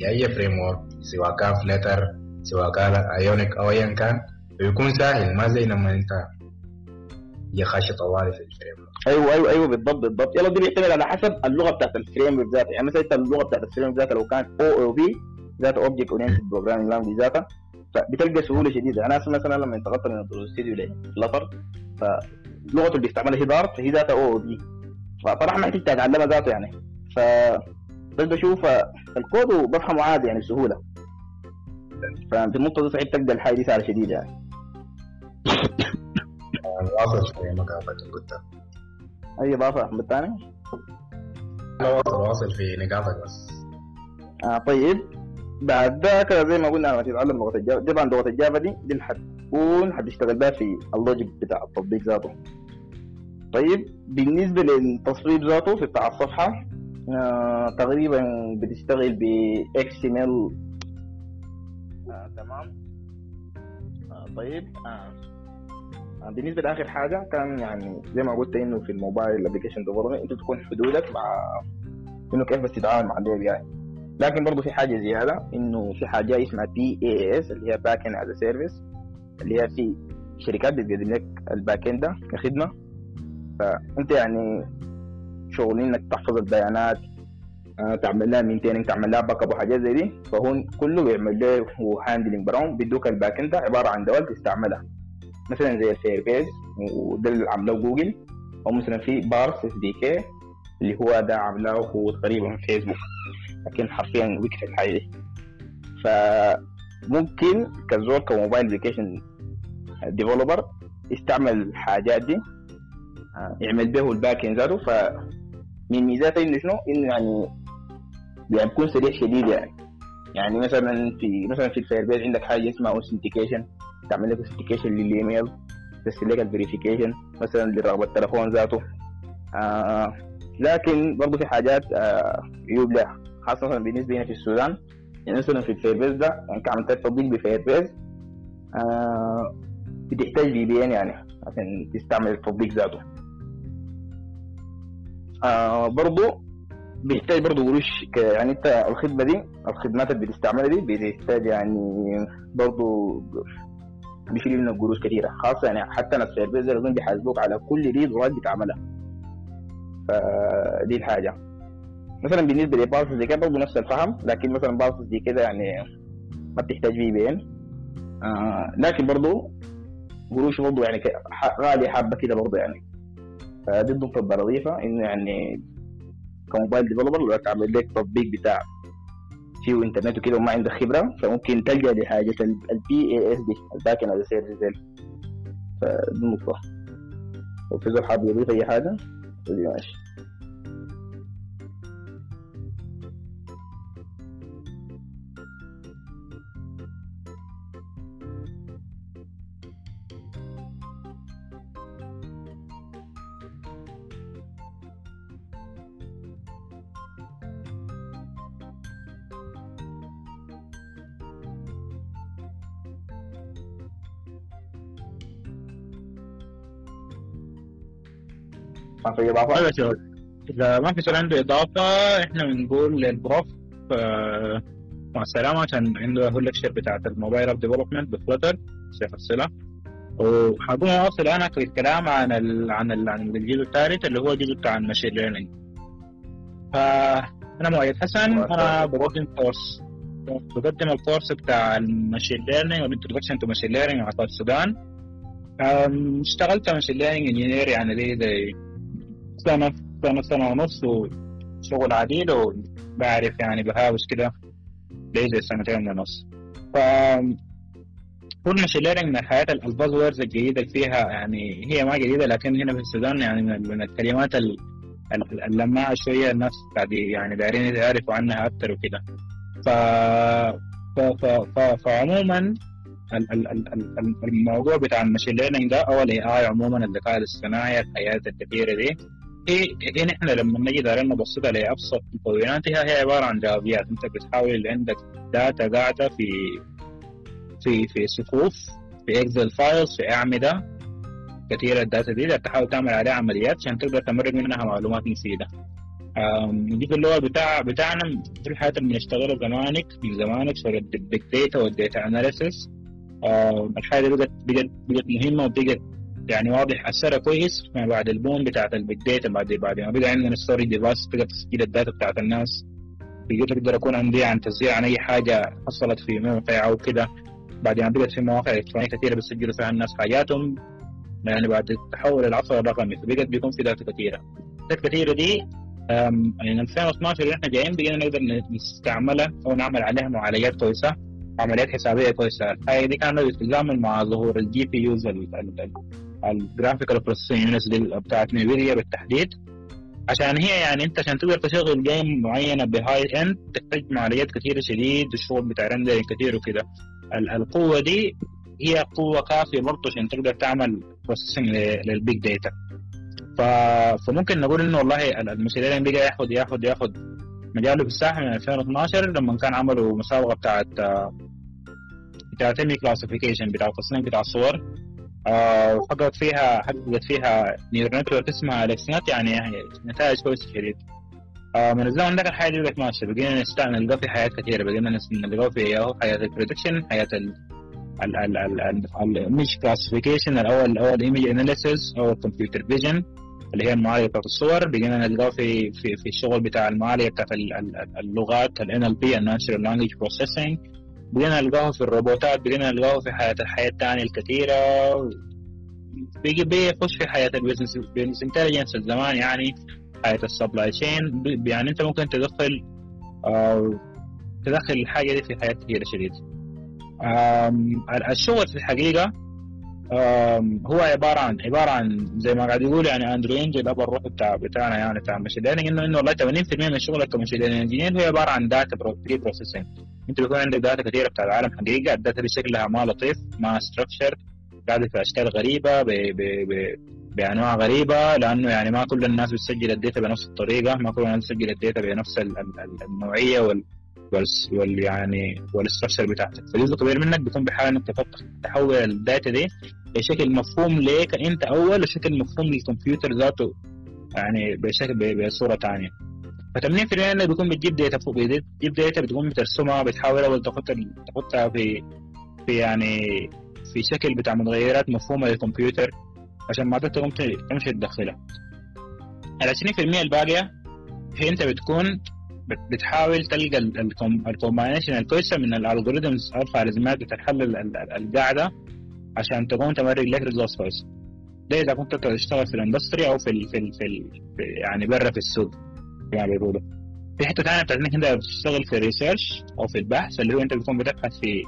لاي framework سواء كان Flutter سواء كان Ionic أو ايا كان بيكون سهل ما زي لما انت يخش طوالي في الفريم أيوه أيوه أيوه بالضبط بالضبط يلا دي بيعتمد على حسب اللغة بتاعت ال frame ذاتها يعني مثلا انت اللغة بتاعت ال frame ذاتها لو كان OOP ذات object oriented programming language ذاتها فبتلقى سهوله شديده أنا مثلا لما انتقلت من ال Studio ل Flutter فلغته اللي بيستعملها هي Dart فهي ذاتها OOP فصراحه ما احتاج اتعلمها ذاته يعني ف بس بشوف الكود وبفهمه عادي يعني بسهولة. ففي النقطة دي صحيح تلقى الحاجة دي سهلة شديدة يعني. واصل شوية ما قاطعك قلت اي اضافه احمد ثاني لا واصل واصل في نقاطك بس. آه طيب. بعد ذاك زي ما قلنا لما تتعلم لغة ال Java طبعا لغة ال Java دي دي حتكون حتشتغل بها في ال logic بتاع التطبيق ذاته. طيب بالنسبة للتصميم ذاته في بتاع الصفحة آه تقريبا بتشتغل ب XML آه تمام. آه طيب. آه. آه، بالنسبة لآخر حاجة كان يعني زي ما قلت إنه في ال mobile application development أنت تكون حدودك مع إنه كيف بس تتعامل مع API لكن برضه في حاجة زيادة إنه في حاجة اسمها BaaS اللي هي backend as a service اللي هي في شركات بتقدم لك ال backend ده كخدمة. فأنت يعني شغل إنك تحفظ البيانات آه، تعمل لها maintaining تعمل لها backup وحاجات زي دي. فهو كله بيعمل له handling براهو بيدوك ال backend عبارة عن دوال تستعملها. مثلا زي ال Firebase وده اللي عاملاه جوجل أو مثلا في Parse SDK اللي هو ده عاملاه هو تقريبا فيسبوك لكن حرفيا وقف الحاجة دي فممكن كزول ك mobile application developer يستعمل الحاجات دي آه، يعمل به ال backend ذاته. فمن ميزاته انه شنو؟ انه يعني يعني بيكون سريع شديد يعني. يعني مثلا في مثلا في ال Firebase عندك حاجة اسمها authentication تعمل لك authentication لل email. تسجل لك ال verification مثلا لرقم التليفون ذاته. آه لكن برضه في حاجات آه عيوب لها. خاصة مثلا بالنسبة هنا في السودان. يعني مثلا في ال Firebase ده يعني كعملت تطبيق ب Firebase آه بتحتاج VPN يعني عشان تستعمل التطبيق ذاته. آه برضه بيحتاج برضه قروش يعني انت الخدمة دي الخدمات اللي بتستعملها دي بتحتاج يعني برضه بيشيل منك قروش كثيرة خاصة يعني حتى base ده لازم بيحاسبوك على كل read و write بتعملها. فدي الحاجة. مثلا بالنسبة ل Parse زي كده برضه نفس الفهم لكن مثلا Parse دي كده يعني ما بتحتاج VPN آه لكن برضه قروش برضه يعني غالية حبة كده برضه يعني. فدي النقطه اللي بضيفها إنه يعني ك mobile developer لو تعمل لك تطبيق بتاع فيه انترنت وكده وما عندك خبرة فممكن تلجأ لحاجة ال BaaS دي ال backend service فدي النقطه لو في زول حابب يضيف حاجة قولي ماشي. في إضافة؟ أيوه شباب. إذا ما في سؤال عنده إضافة إحنا بنقول للبروف آه، مع السلامة عشان عنده هو ال lecture بتاعت ال mobile app development ب Flutter سيف الصلة. وحقوم أواصل أنا في الكلام عن ال عن ال عن الجزء الثالث اللي هو الجزء بتاع ال machine learning. فانا مؤيد حسن أنا بقدم كورس بقدم ال course بتاع ال machine learning وال introduction to machine learning على السودان. اشتغلت machine learning engineer يعني لي زي سنة سنة سنة ونص وشغل عديد وبعرف يعني بهاوش كده لي زي سنتين ونص. ف هو ال machine learning من الحاجات ال buzzwords الجديدة فيها يعني هي ما جديدة لكن هنا في السودان يعني من الكلمات ال- ال- اللماعة شوية الناس قاعد يعني دايرين يعرفوا عنها أكتر وكده. ف... ف... ف... ف... فعموما ال- ال- ال- ال- ال- الموضوع بتاع ال machine learning ده أو ال AI عموما الذكاء الاصطناعي الحاجات الكثيره دي. هي هي نحن لما نجي دايرين نبسطها لابسط مكوناتها هي عبارة عن جوابيات أنت بتحاول اللي عندك data قاعدة في في في صفوف في Excel files في أعمدة كثيرة ال data دي تحاول تعمل عليها عمليات عشان تقدر تمرق منها معلومات مفيدة. دي في اللغة بتاع بتاعنا في الحاجات اللي بنشتغلها زمانك من زمانك شغل ال big data وال data analysis الحاجة دي بقت بقت مهمة وبقت يعني واضح اثرها كويس ما بعد ال boom بتاعت ال big data بعد بعد ما بقى عندنا storage devices تقدر تسجيل ال data بتاعت الناس. بقيت أقدر اكون عندي عن تسجيل عن أي حاجة حصلت في موقع أو كده. بعد ما بقت في مواقع إلكترونية كثيرة بيسجلوا فيها الناس حاجاتهم. يعني بعد التحول العصر الرقمي فبقت بيكون في data كثيرة. ال data كثيرة دي يعني 2012 اللي إحنا جايين بقينا نقدر نستعملها أو نعمل عليها معالجات كويسة عمليات حسابية كويسة. الحاجة دي كانت بتتزامن مع ظهور ال GPUs ال graphical processing units بتاعت Nvidia بالتحديد. عشان هي يعني انت عشان تقدر تشغل game معينة ب high end تحتاج معالجات كثيره شديد والشغل بتاع rendering كثير وكده. ال- القوة دي هي قوة كافية برضه عشان تقدر تعمل processing لل big data. فممكن نقول إنه والله ال- ال machine learning بقى ياخذ ياخذ ياخذ مجاله في الساحة من 2012 لما كان عملوا مسابقة بتاعت بتاعت image classification بتاع التصنيف بتاع الصور. آه، وحققت فيها حققت فيها neural network اسمها AlexNet يعني نتائج كويسه شديد آه، من الزمن ده الحاجة دي ماشيه بقينا نستعمل نلقى في حاجات كثيرة بقينا نلقى في ياهو حاجات ال prediction حاجات ال ال ال ال ال ال image classification الأول الأول image analysis أو ال computer vision اللي هي المعالجة بتاعت الصور. بقينا نلقاه في في في الشغل بتاع المعالجة بتاعت ال- ال- اللغات ال NLP ال natural language processing بقينا نلقاه في الروبوتات بقينا نلقاه في حاجات الحاجات الثانية الكثيرة. بيجي بيخش في حياة البيزنس بيزنس انتليجنس الزمان يعني حاجات ال supply chain يعني انت ممكن تدخل آه تدخل الحاجة دي في حاجات كثيره شديد. الشغل في الحقيقة آم، هو عبارة عن عبارة عن زي ما قاعد يقول يعني Andrew Ng الابو الروحي بتاع بتاعنا يعني بتاع ال machine learning انه إنه والله 80% من شغلك ك machine learning engineer هو عبارة عن data pre-processing أنت بيكون عندك data كثيرة بتاع العالم حقيقة. ال data دي شكلها ما لطيف ما structured قاعدة في أشكال غريبة ب ب ب بأنواع غريبة. لأنه يعني ما كل الناس بتسجل ال data بنفس الطريقة. ما كل الناس بتسجل ال data بنفس ال- ال- ال- النوعية وال وال يعني وال structure بتاعتك فجزء كبير منك بيكون بحاول إنك تحول ال data دي بشكل مفهوم ليك أنت أول وشكل مفهوم للكمبيوتر ذاته يعني بشكل بصورة ثانية ف 80% انك بيكون بتجيب data فوق بتجيب data بتقوم بترسمها بتحاول اول تحط تحطها في في يعني في شكل بتاع متغيرات مفهومة للكمبيوتر عشان ما تقوم تمشي تدخلها. ال 20% الباقية هي أنت بتكون بت- بتحاول تلقى ال combination الكويسه من ال algorithms أو الخوارزميات بتحل ال- ال- القاعدة عشان تقوم تمرق لك results كويسه ده إذا كنت تشتغل في ال industry أو في ال في, ال في, ال في يعني برا في السوق. زي ما بيقولوا. في حتة ثانية بتاعت انك إنت بتشتغل في ال research أو في البحث اللي هو إنت بتكون بتبحث في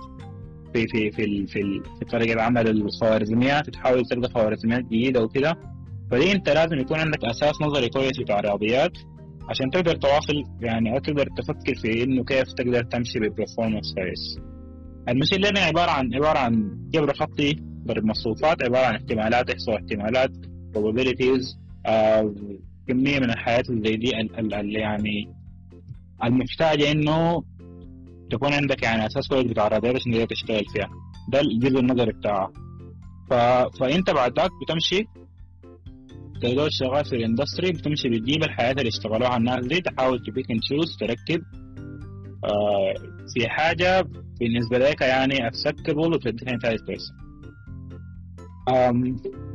في في في في, في طريقة عمل الخوارزميات بتحاول تلقى خوارزميات جديدة وكده. فدي أنت لازم يكون عندك أساس نظري كويس بتاع رياضيات عشان تقدر تواصل يعني أو تقدر تفكر في إنه كيف تقدر تمشي ب performance كويس. ال machine learning عبارة عن عبارة عن جبر خطي ضرب مصفوفات عبارة عن احتمالات إحصاء احتمالات probabilities آه كمية من الحاجات اللي دي ال- ال- اللي يعني المحتاجه إنه تكون عندك يعني أساس كويس بتاع الرياضيات عشان تشتغل فيها. ده الجزء النظري بتاعها ف... فأنت بعد ذاك بتمشي تقدر شغال في ال industry بتمشي بتجيب الحاجات اللي اشتغلوها الناس دي تحاول ت pick and choose تركب. آه في حاجة بالنسبة لك يعني acceptable وتديك نتائج كويسة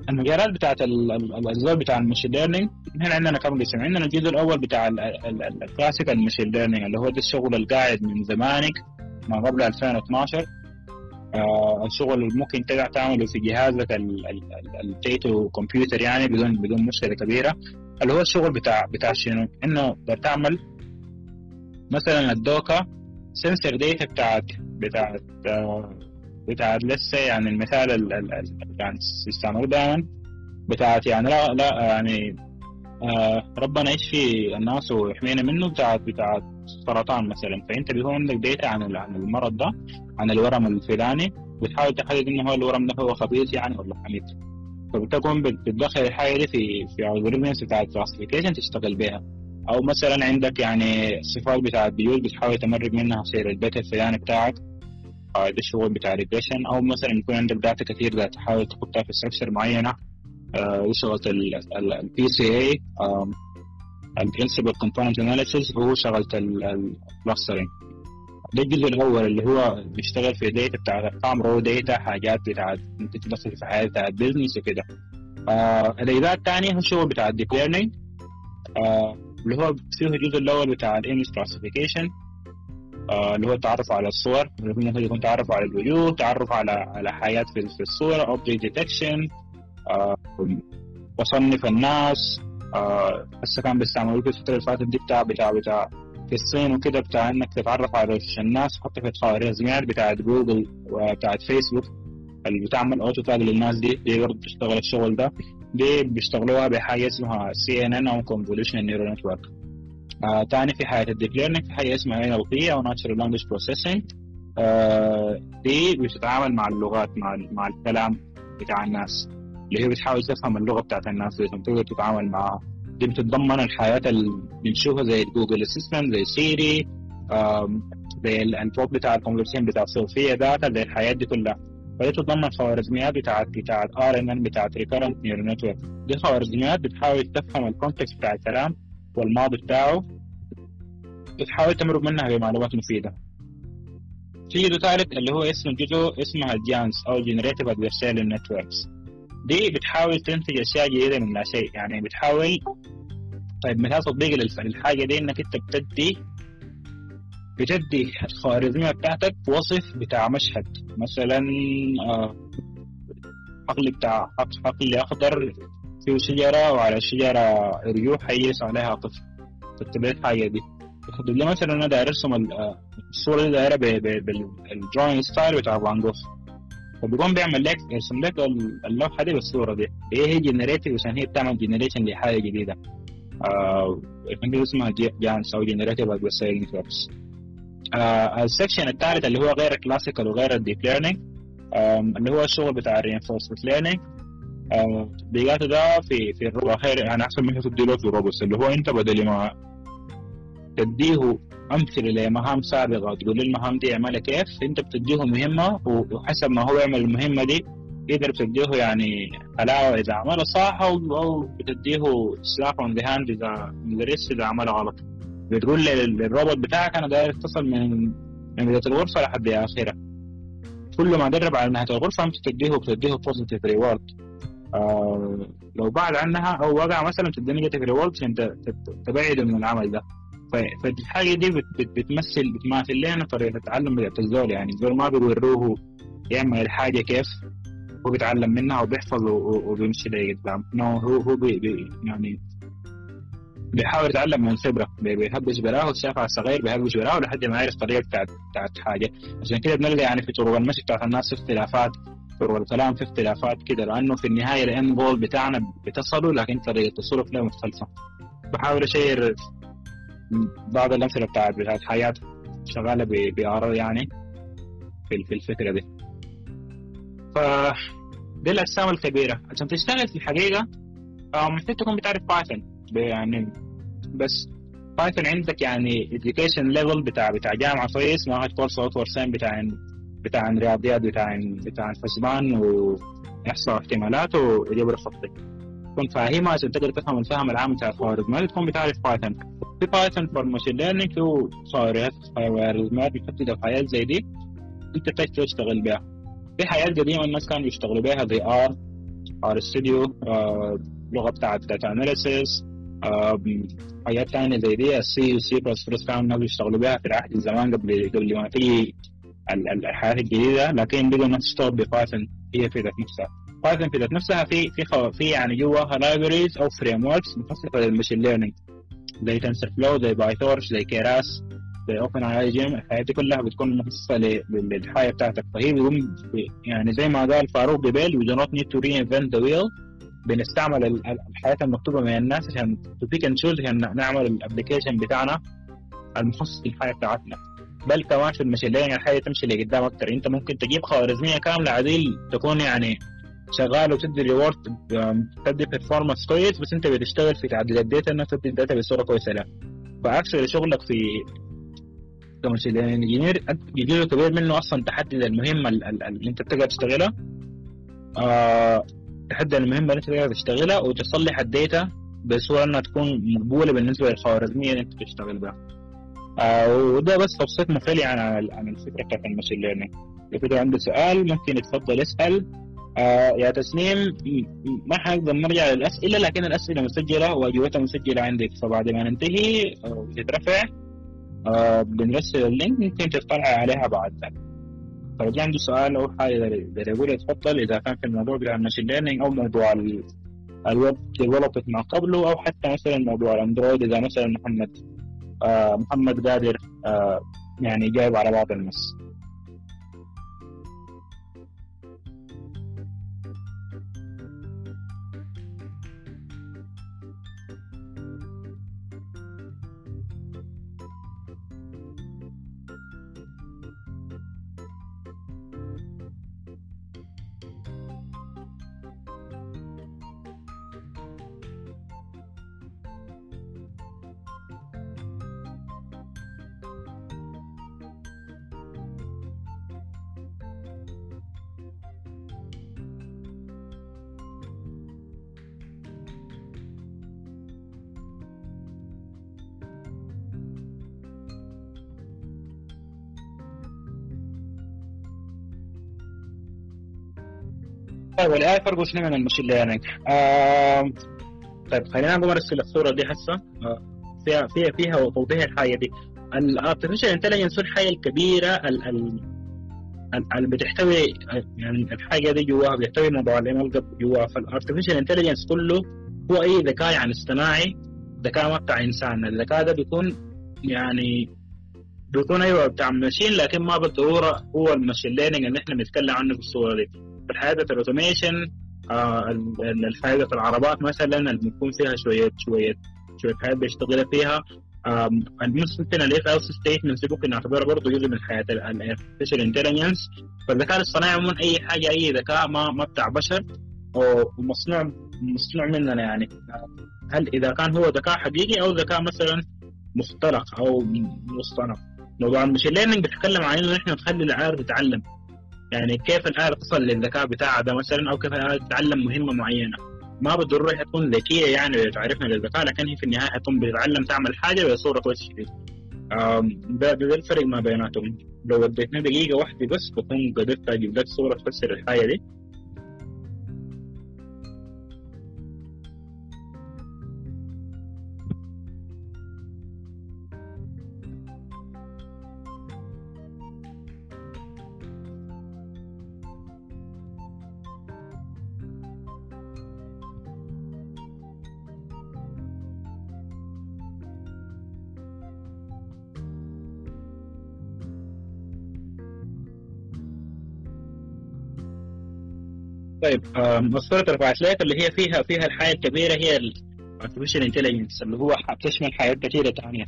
المجالات بتاعت ال- ال- الاجزاء بتاع ال machine learning هنا عندنا كم قسم؟ عندنا الجزء الأول بتاع ال classical machine learning اللي هو ده الشغل القاعد من زمانك ما قبل 2012 آه الشغل اللي ممكن تقدر تعمله في جهازك التيتو كمبيوتر يعني بدون بدون مشكلة كبيرة. اللي هو الشغل بتاع بتاع شنو؟ إنه تعمل مثلا الدوكا سنسر ديتا بتاعت بتاعت بتاعت لسه يعني المثال اللي يعني دائما. بتاعت يعني لا لا يعني آه ربنا يشفي الناس ويحمينا منه. بتاعت بتاعت سرطان مثلا. فانت بيكون عندك ديتا عن عن المرض ده عن الورم الفلاني بتحاول تحدد إنه هو الورم ده هو خبيث يعني ولا حميد. فبتكون بتدخل الحاجة دي في في algorithms بتاعت classification تشتغل بها أو مثلا عندك يعني الصفات بتاعت بيوت بتحاول تمرق منها سعر البيت الفلاني بتاعك. ده الشغل بتاع regression أو مثلا يكون عندك data كثير ده تحاول تحطها في structure معينة. شغلة ال PCA ال principal component analysis هو شغلة ال clustering ده الجزء الأول اللي هو بيشتغل في data بتاع ارقام raw data حاجات بتاعت انت تدخل في حاجات بتاعت business وكده. آه الاداء الثاني هو الشغل بتاع ال deep learning آه اللي هو فيه الجزء الأول بتاع ال image classification آه اللي هو التعرف على الصور. ممكن يكون تعرف على الوجوه تعرف على على حاجات في, الصورة object detection آه وصنف الناس. هسه كان بيستعملوه في الفترة اللي فاتت. دي بتاع بتاع بتاع في الصين وكده بتاع إنك تتعرف على الناس حتى في الخوارزميات بتاعت جوجل وبتاعت فيسبوك اللي بتعمل auto tag للناس دي دي برضه بتشتغل الشغل ده. دي بيشتغلوها بحاجة اسمها CNN أو convolution neural network آه تاني في حاجة ال deep learning في حاجة اسمها NLP أو natural language processing دي بتتعامل مع اللغات مع مع الكلام بتاع الناس. اللي هي بتحاول تفهم اللغة بتاعت الناس زي تقدر تتعامل معها دي بتتضمن الحاجات اللي بنشوفها زي Google Assistant زي Siri زي ال bot بتاع ال conversation بتاع صوفيا data زي الحاجات دي كلها. فهي تتضمن خوارزميات بتاعت بتاعت RNN بتاعت recurrent neural network دي خوارزميات بتحاول تفهم ال context بتاع الكلام والماضي بتاعه. بتحاول تمرق منها بمعلومات مفيدة. في جزء ثالث اللي هو اسمه جزء اسمها GANs أو generative adversarial networks دي بتحاول تنتج أشياء جديدة من لا شيء يعني بتحاول طيب مثال تطبيق للحاجة دي إنك أنت بتدي بتدي الخوارزمية بتاعتك وصف بتاع مشهد. مثلا آه حقل بتاع حقل أخضر فيه شجرة وعلى الشجرة ريوح حيس عليها طفل. لي الحاجة دي. لي مثلا أنا داير أرسم الصورة دي دايرة بال drawing style بتاع فان جوخ. فبيقوم بيعمل لك يرسم لك اللوحة دي بالصورة دي. هي هي generative عشان هي بتعمل generation لحاجة جديدة. آه اسمها GANs أو generative adversarial networks ال section الثالث اللي هو غير ال classical وغير ال deep learning اللي هو الشغل بتاع ال reinforcement learning تطبيقاته ده في في الروبوت يعني أحسن من تدي له في الروبوت اللي هو أنت بدل ما تديه أمثلة لمهام سابقة. تقول له المهام دي اعملها كيف أنت بتديه مهمة وحسب ما هو يعمل المهمة دي تقدر بتديه يعني حلاوه إذا عملها صح أو بتديه slap on the hand إذا مدرس إذا عملها غلط. بتقول للروبوت بتاعك أنا داير أصل من من بدايه الغرفة لحد آخرها. كل ما قرب على نهاية الغرفة أنت تديه بتديه positive reward آه لو بعد عنها أو وقع مثلا تدي negative reward عشان تبعده من العمل ده. فالحاجة دي بت بت بتمثل بتماثل لنا طريقة التعلم بتاعت الزول. يعني الزول ما بيوروه يعمل الحاجة كيف هو بيتعلم منها وبيحفظ وبيمشي لقدام نو هو هو بي بي يعني بيحاول يتعلم من الخبره بيهبش براه شافها صغير بيهبش براه لحد ما يعرف الطريقة بتاعت بتاعت حاجة. عشان كده بنلقى يعني في طرق المشي بتاعت الناس في اختلافات. طرق الكلام في اختلافات كده. لأنه في النهاية ال end goal بتاعنا بتصلوا لكن طريقة الوصول له مختلفه بحاول أشير بعض الأمثلة بتاعت بتاعت حاجات شغالة بار يعني في في الفكرة دي. ف دي الأقسام الكبيرة. عشان تشتغل في الحقيقة محتاج تكون بتعرف Python يعني بس Python عندك يعني education level بتاع بتاع جامعة كويس. ما كورس أو كورسين بتاع بتاع رياضيات بتاع بتاع حسبان واحصاء احتمالات وجبر خطي تكون فاهمها عشان تقدر تفهم الفهم العام بتاع الخوارزميات تكون بتعرف Python في Python for machine learning في خوارزميات بتحدد الحاجات زي دي. أنت تحتاج تشتغل بها في حاجات قديمة الناس كانوا يشتغلوا بها زي R RStudio لغة بتاعت data analysis حاجات ثانية زي دي السي وسي بلس بلس كانوا الناس يشتغلوا بها في العهد الزمان قبل قبل ما تيجي ال- ال- الحاجات الجديدة. لكن بقى الناس تشتغل ب Python هي في ذات نفسها. Python في ذات نفسها في في في يعني جواها libraries أو frameworks مخصصه لل machine learning زي TensorFlow زي PyTorch زي Keras زي OpenAI Gym الحاجات دي كلها بتكون مخصصه ل- لل- للحاجات بتاعتك. فهي بيقوم ب- يعني زي ما قال فاروق قبل we do not need to reinvent the wheel. بنستعمل ال- ال- الحاجات المكتوبة من الناس عشان to pick and choose عشان نعمل ال application بتاعنا المخصص للحاجات بتاعتنا. بل كمان في ال machine learning الحاجات تمشي لقدام أكثر أنت ممكن تجيب خوارزمية كاملة عديل تكون يعني شغال وتدي reward تدي performance كويس بس أنت بتشتغل في تعديل ال data انك تدي ال data بصورة كويسة لها ف actually شغلك في learning engineer جزء كبير منه أصلا تحدد المهمه ال- ال- اللي أنت بتقدر تشتغلها. آه تحدد المهمه اللي أنت تقدر تشتغلها وتصلح ال data بصورة إنها تكون مقبولة بالنسبة للخوارزمية اللي أنت بتشتغل بها. آه وده بس تبسيط مخل عن عن الفكرة بتاعت ال machine learning كده عنده سؤال ممكن يتفضل يسأل. آه يا تسنيم ما حنقدر نرجع للاسئله لكن الأسئلة مسجلة واجوبتها مسجلة عندك فبعد ما ننتهي آه، وتترفع آه بنرسل ال link ممكن تطلع عليها بعد ذلك. فلو جا عنده سؤال أو حاجة يقدر يقول يتفضل إذا كان في الموضوع بتاع ال machine learning أو موضوع ال- الـ web development ما قبله أو حتى مثلا موضوع الأندرويد إذا مثلا محمد آه محمد قادر آه يعني جايب على بعض الناس طيب ال AI فرقوا شنو من ال machine learning؟ آه طيب خلينا نقوم نرسل الصورة دي هسه. آه فيها فيها فيها توضيح الحاجة دي. ال artificial intelligence الحاجة الكبيرة ال- ال- ال- اللي بتحتوي يعني الحاجة دي جواها بيحتوي موضوع ال ML جواها فال artificial intelligence كله هو اي ذكاء يعني اصطناعي ذكاء ما بتاع إنسان. الذكاء ده بيكون يعني بيكون أيوه بتاع machine لكن ما بالضروره هو ال machine learning اللي إحنا بنتكلم عنه في الصورة دي. الحاجة ال automation ال- الحياة العربات مثلا اللي بيكون فيها شوية شوية شوية حاجات بيشتغل فيها. ممكن ال if else statements ممكن نعتبرها برضه جزء من حياة الارتفيشال انتليجنس فالذكاء الاصطناعي عموما أي حاجة أي ذكاء ما ما بتاع بشر ومصنوع مصنوع مننا يعني. هل إذا كان هو ذكاء حقيقي أو ذكاء مثلا مختلق أو مصطنع؟ موضوع ال machine learning بيتكلم عن إنه نحن نخلي الآلة تتعلم. يعني كيف الآلة تصل للذكاء بتاعها ده مثلا أو كيف الآلة تتعلم مهمة معينة. ما بالضرورة هي تكون ذكية يعني تعرفنا للذكاء لكن هي في النهاية حتكون بتتعلم تعمل حاجة بصورة كويسة شديد ده ده الفرق ما بيناتهم. لو وديتنا دقيقة واحدة بس بكون قدرت أجيب لك صورة تفسر الحاجة دي. طيب آم، الصورة اللي هي فيها فيها الحاجة الكبيرة هي ال artificial intelligence اللي هو بتشمل حاجات كثيرة ثانية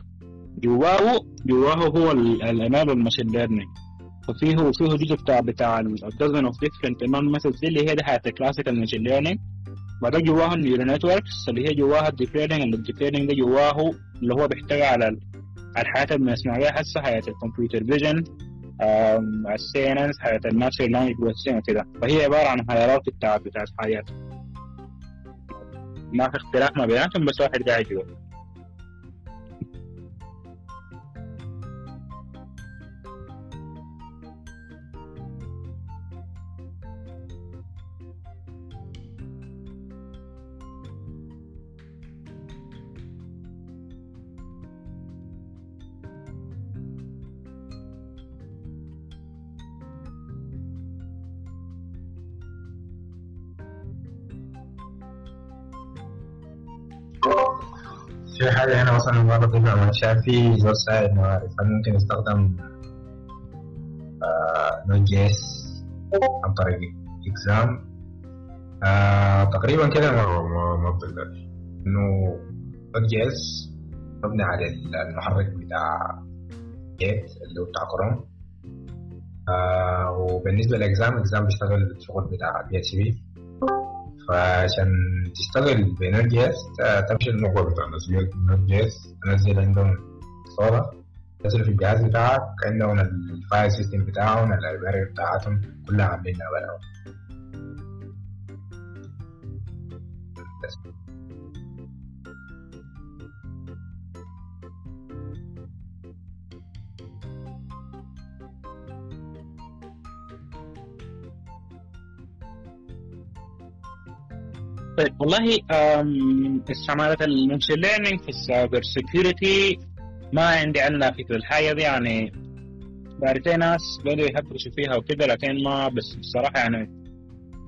جواه جواه هو ال ML وال machine learning ففيه فيه جزء بتاع بتاع ال dozen of different ML methods دي اللي هي دي حاجة ال classical machine learning بعدين جواها ال neural networks اللي هي جواها ال deep learning ال deep learning ده جواه اللي هو بيحتوي على ال- الحاجات اللي بنسمع بيها هسه حاجة ال computer vision السي ان انس حياة الناتشرال لانجوج وكده فهي عبارة عن هيراركي بتاع بتاع الحياة ما في اختلاف ما بيناتهم بس واحد قاعد جوا مثلا ما شايف في زول ساعد معرف هل ممكن يستخدم نوت جي اس عن طريق اكزام آه تقريبا كده ما ما ما بتقدر إنه نوت جي اس مبني على المحرك بتاع جيت اللي هو بتاع كروم آه وبالنسبة للاكزام الاكزام بيشتغل الشغل بتاع بي اتش بي فعشان تشتغل بنوت جي اس تمشي الموقع بتاع نوت جي اس تنزل عندهم صورة في الجهاز بتاعك عندهم الفايل سيستم بتاعهم اللايبراري بتاعتهم كلها عاملينها بلاهم طيب والله أم، استعمالات ال machine learning في ال cyber security ما عندي عنها فكرة الحاجة دي يعني بعرفين ناس بدوا يهبشوا فيها وكده لكن ما بس بصراحة يعني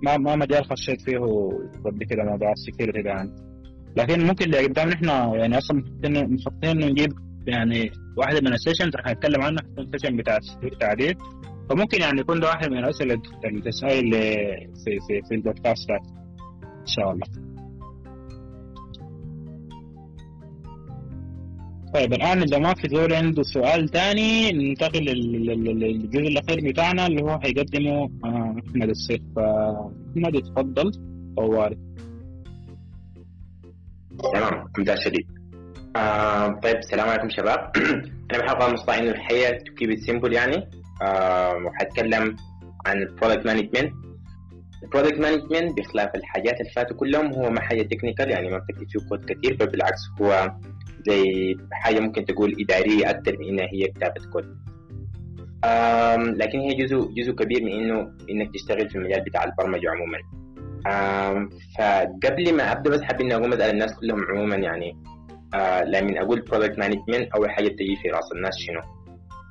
ما ما مجال خشيت فيه قبل كده موضوع ال security ده يعني. لكن ممكن اللي قدام نحن يعني أصلا مخططين انه نجيب يعني واحدة من ال sessions رح نتكلم عنها تكون session بتاع عديد فممكن يعني يكون ده واحد من الأسئلة اللي تسأل في في في البودكاست ده. إن شاء الله. طيب الآن إذا ما في زول عنده سؤال تاني ننتقل لل- لل- للجزء الأخير بتاعنا اللي هو هيقدمه آه، أحمد السيف. أحمد اتفضل طوالي تمام ممتاز شديد. آه طيب السلام عليكم شباب. أنا بحاول مصطفى انه الحقيقة to keep simple يعني. آه وحتكلم عن ال product management ال product management بخلاف الحاجات اللي فاتوا كلهم هو ما حاجة technical يعني ما بتكتب فيه كود كثير بل بالعكس هو زي حاجة ممكن تقول إدارية أكثر من انها هي كتابة كود لكن هي جزء جزء كبير من إنه إنك تشتغل في المجال بتاع البرمجة عموما. فقبل ما أبدأ بس حابب إني أقوم أسأل الناس كلهم عموما يعني آه لما أقول product management أول حاجة بتجي في رأس الناس شنو؟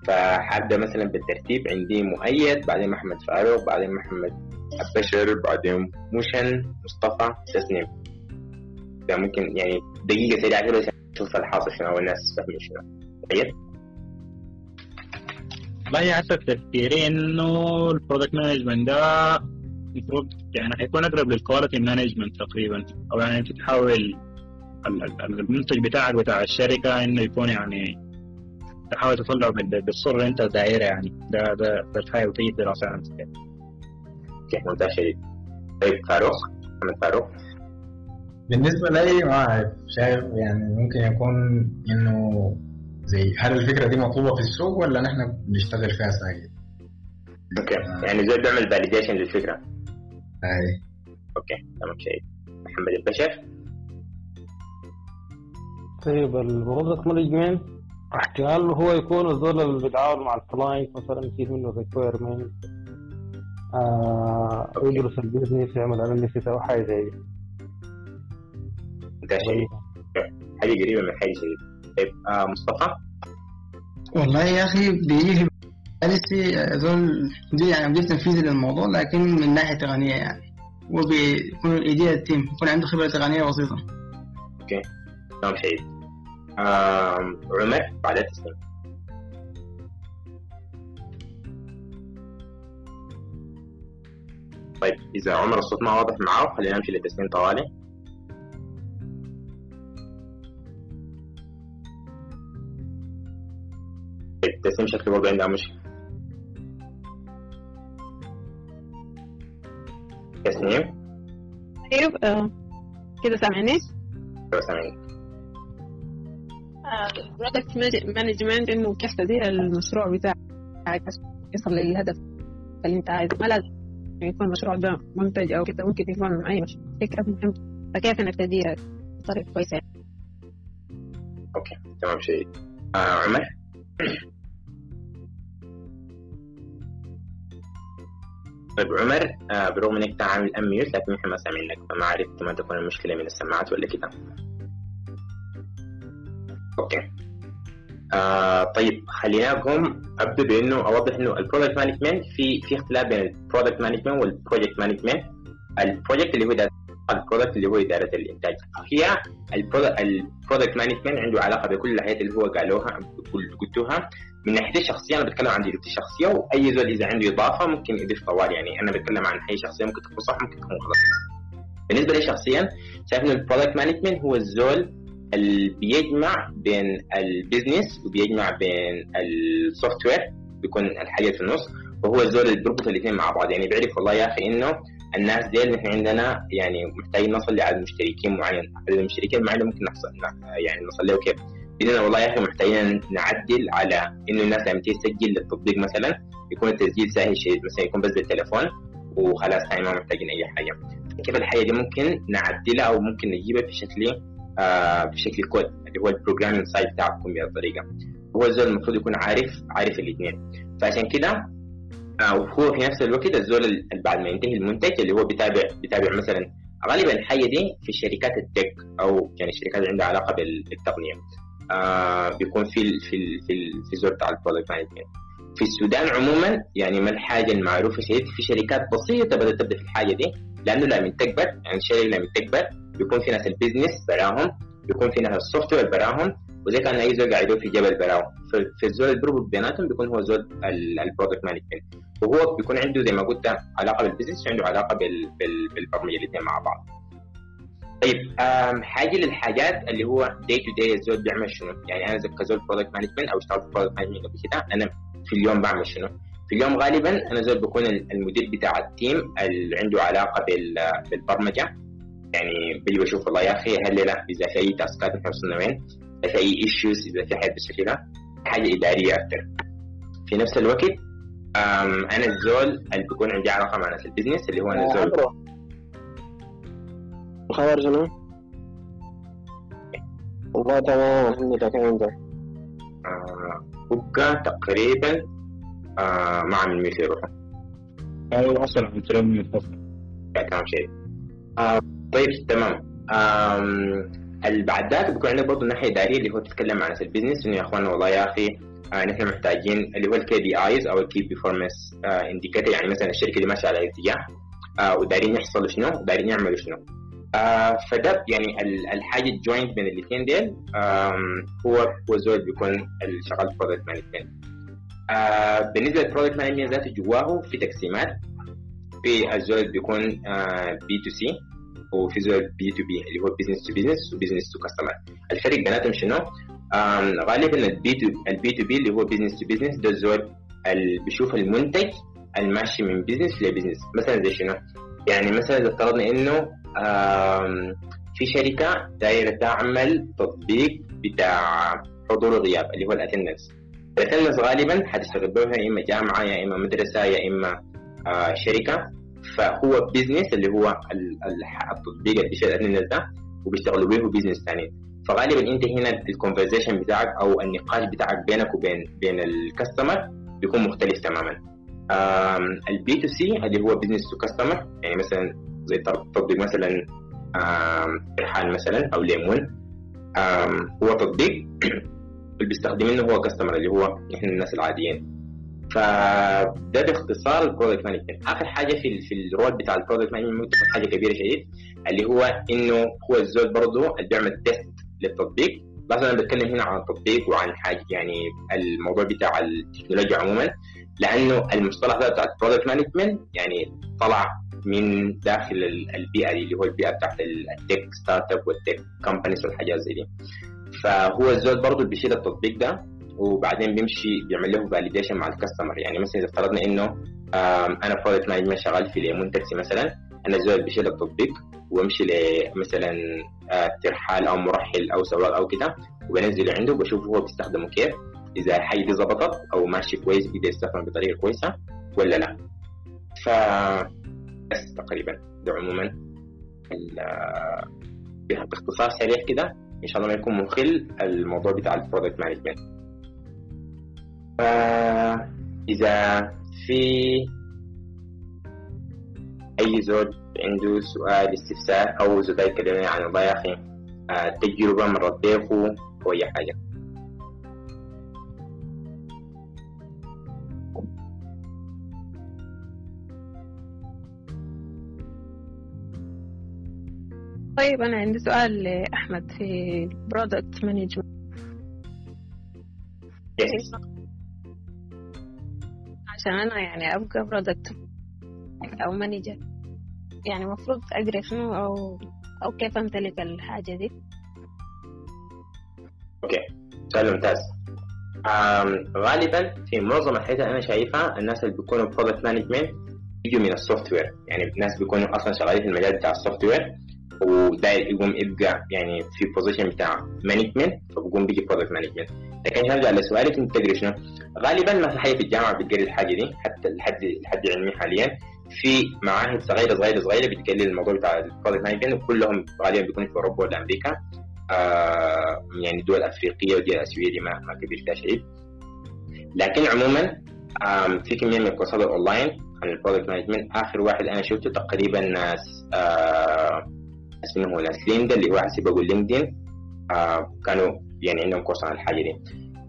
فحابدا مثلا بالترتيب عندي مؤيد بعدين محمد فاروق بعدين محمد البشر بعدين موشن مصطفى تسنيم. فممكن يعني دقيقة سريعة كده عشان نشوف الحاصل شنو أو الناس فاهمين شنو. طيب والله حسب تفكيري إنه ال product management ده المفروض يعني حيكون أقرب لل quality management تقريبا. أو يعني تحاول ال- ال- المنتج بتاعك بتاع الشركة إنه يكون يعني تحاول تطلعه بال- بالصورة اللي أنت دايرها يعني. ده ده ده الحاجة وتجي دراسة عن. أوكي ممتاز شديد طيب فاروق؟ محمد فاروق؟ بالنسبة لي ما أعرف شايف يعني ممكن يكون إنه زي هل الفكرة دي مطلوبة في السوق ولا نحن بنشتغل فيها ساكت؟ أوكي. يعني زي بيعمل validation للفكرة. أي. أوكي تمام شديد محمد البشر؟ طيب ال product management احتمال هو يكون الزول اللي بيتعامل مع ال client مثلا يصير منه requirement آه يدرس ال business يعمل analysis أو حاجة زي دي. ممتاز شديد حاجة قريبة من حاجة شديد طيب آه مصطفى؟ والله يا أخي بيجي في بالي زول دي يعني مدير تنفيذي للموضوع لكن من ناحية تقنية يعني. هو بيكون idea ال team يكون عنده خبرة تقنية بسيطة. تمام شديد عمر بعدها تسليم. طيب إذا عمر الصوت ما واضح معاه خلينا نمشي لتسليم طوالي. طيب تسليم شكله برضه عندها مشكلة. تسنيم. أيوه آه، كده سامعني؟ لو سامعني. product management إنه كيف تدير المشروع بتاعك؟ يصل للهدف اللي أنت عايزه. ما لازم يكون المشروع ده منتج أو كده ممكن يكون أي مش- فكره مهمه فكيف إنك تديرها بطريقة كويسة. أوكي تمام شديد آه عمر؟ طيب عمر آه برغم إنك انت عامل unmute لكن إحنا ما سامعينك فما عرفت احتمال تكون المشكلة من السماعات ولا كده أوكي. آه طيب خليناكم ابدا بأنه أوضح إنه ال product management في في اختلاف بين ال product management وال project management ال project اللي هو ال product اللي هو إدارة الإنتاج. هي ال product management عنده علاقة بكل الحاجات اللي هو قالوها قلتوها. من ناحية الشخصيه أنا بتكلم عن تجربتي الشخصيه وأي زول إذا عنده إضافة ممكن يضيف طوال. يعني أنا بتكلم عن حاجة شخصية ممكن تكون صح ممكن تكون غلط. بالنسبة لي شخصيا شايف إنه ال product management هو الزول اللي بيجمع بين ال business وبيجمع بين ال software بيكون الحاجة في النص وهو الزول اللي بيربط الاثنين مع بعض. يعني بيعرف والله يا أخي إنه الناس دي نحن عندنا يعني محتاجين نصل لعدد مشتركين معين. عدد المشتركين معين ممكن نحصل يعني نصل له كيف؟ قلنا والله يا أخي محتاجين نعدل على إنه الناس لما تيجي تسجل للتطبيق مثلا يكون التسجيل سهل شديد مثلا يكون بس بالتليفون وخلاص هاي ما محتاجين أي حاجة. كيف الحاجة دي ممكن نعدلها أو ممكن نجيبها في شكل آه بشكل كود اللي هو ال programming side بتاعكم بهذه الطريقة هو الزول المفروض يكون عارف عارف الاثنين فعشان كده آه وهو في نفس الوقت الزول بعد ما ينتهي المنتج اللي هو بيتابع بيتابع مثلا غالبا الحاجة دي في شركات ال tech أو يعني الشركات اللي عندها علاقة بالتقنية. آه بيكون في في ال في ال في زول بتاع ال product management في السودان عموما يعني ما الحاجة المعروفة شديد في شركات بسيطة بدأت تبدأ في الحاجة دي لأنه لما تكبر يعني الشركة لما تكبر بيكون في ناس ال business براهم بيكون في ناس ال software براهم وزي كان أي زول قاعدين في جبل براهم في الزول بيربط بيناتهم بيكون هو زول ال product management وهو بيكون عنده زي ما قلت علاقة بال business وعنده علاقة بال بال بالبرمجة الاثنين مع بعض طيب حاجة للحاجات اللي هو day to day الزول بيعمل شنو؟ يعني أنا كزول product management أو اشتغلت product management قبل كده أنا في اليوم بعمل شنو؟ في اليوم غالبا أنا زول بكون المدير بتاع ال team اللي عنده علاقة بالبرمجة يعني بيجي بشوف والله يا أخي هل لا إذا في أي task ات إحنا وصلنا وين؟ إذا في أي issues إذا في حاجة بالشكل ده حاجة إدارية أكثر في نفس الوقت أنا الزول اللي بيكون عندي علاقة مع ناس البزنس اللي هو أنا الزول الخبر شنو؟ والله تمام الحمد لله كيف انت؟ بقى تقريبا آه ما عامل ميت يروحوا أيوه أصلا عم ترمي من الفصل تمام شيء آه طيب تمام. اللي بعد ذاك بيكون عندك برضه الناحيه الاداريه اللي هو تتكلم عن ال business إنه يا أخوان والله يا أخي آه نحن محتاجين اللي هو ال KPIs أو ال key performance indicator يعني مثلا الشركة دي ماشية على اتجاه آه ودارين يحصلوا شنو؟ ودارين يعملوا شنو؟ آه فده يعني الحاجة ال joint بين الاثنين ديل هو هو زول بيكون الشغال product management بالنسبة لل product management ذاته جواه في تقسيمات. في الزول بيكون B to C وفي زول B to B اللي هو business to business و business to customer الفرق بيناتهم شنو؟ غالبا ال B to ال B to B اللي هو business to business ده الزول اللي بيشوف المنتج الماشي من business ل business مثلا زي شنو؟ يعني مثلا إذا افترضنا إنه في شركة دايرة تعمل تطبيق بتاع حضور الغياب اللي هو ال attendance ال attendance غالبا حتشتغل بها يا إما جامعة يا إما مدرسة يا إما آه شركة فهو business اللي هو التطبيق اللي بيشتغل ال attendance ده وبيشتغلوا به business ثاني فغالبا أنت هنا ال conversation بتاعك أو النقاش بتاعك بينك وبين بين ال customer بيكون مختلف تماما. ال B to C اللي هو business to customer يعني مثلا زي تطبيق مثلا ريحان مثلا أو ليمون. هو تطبيق اللي بيستخدمينه هو customer اللي هو إحنا الناس العاديين. فده باختصار ال product management آخر حاجة في في ال role بتاع ال product management ممكن تكون حاجة كبيرة شديد اللي هو إنه هو الزول برضه اللي بيعمل test للتطبيق. بس أنا بتكلم هنا عن التطبيق وعن حاجة يعني الموضوع بتاع التكنولوجيا عموما لأنه المصطلح ده بتاع ال product management يعني طلع من داخل البيئة دي اللي هو البيئة بتاعت ال tech startup وال tech companies والحاجات زي دي. فهو الزول برضه بيشيل التطبيق ده وبعدين بيمشي بيعمل له validation مع ال customer يعني مثلا إذا افترضنا إنه أنا product management شغال في ليمون تاكسي مثلا أنا الزول بيشيل التطبيق وأمشي لمثلا ترحال أو مرحل أو سواق أو كده وبنزله عنده وبشوف هو بيستخدمه كيف إذا الحاجة دي ظبطت أو ماشي كويس بيقدر يستخدم بطريقة كويسة ولا لا. ف بس تقريبا. ده عموما باختصار سريع كده. إن شاء الله ما يكون مخل الموضوع بتاع ال product management إذا في أي زول عنده سؤال استفسار أو زول يكلمني عن والله يا أخي تجربة مرت بيكو أو أي حاجة. طيب أنا عندي سؤال لأحمد في product management yes عشان أنا يعني أبقى product أو manager يعني المفروض أقرأ شنو أو أو كيف أمتلك الحاجة دي. okay. سؤال ممتاز. غالبا في معظم الحاجات اللي أنا شايفها الناس اللي بيكونوا product management بيجوا من ال software يعني الناس بيكونوا أصلا شغالين في المجال بتاع ال software وداير يقوم يبقى يعني في position بتاع management فبيقوم بيجي product management لكن هرجع لسؤالك انت تقري شنو؟ غالبا ما في حاجة في الجامعة بتقري الحاجة دي حتى لحد لحد علمي حاليا. في معاهد صغيرة صغيرة صغيرة بتقري الموضوع بتاع ال product management وكلهم غالبا بيكونوا في أوروبا ولا أمريكا. آه يعني دول أفريقية ودول اسيويه دي ما ما كبير فيها شيء. لكن عموما آم، في كمية من الكورسات الأونلاين عن ال product management آخر واحد أنا شفته تقريبا آه اسمه ناس ليندا اللي هو هسه بقى لينكدين. آه كانوا يعني عندهم course عن الحاجة دي.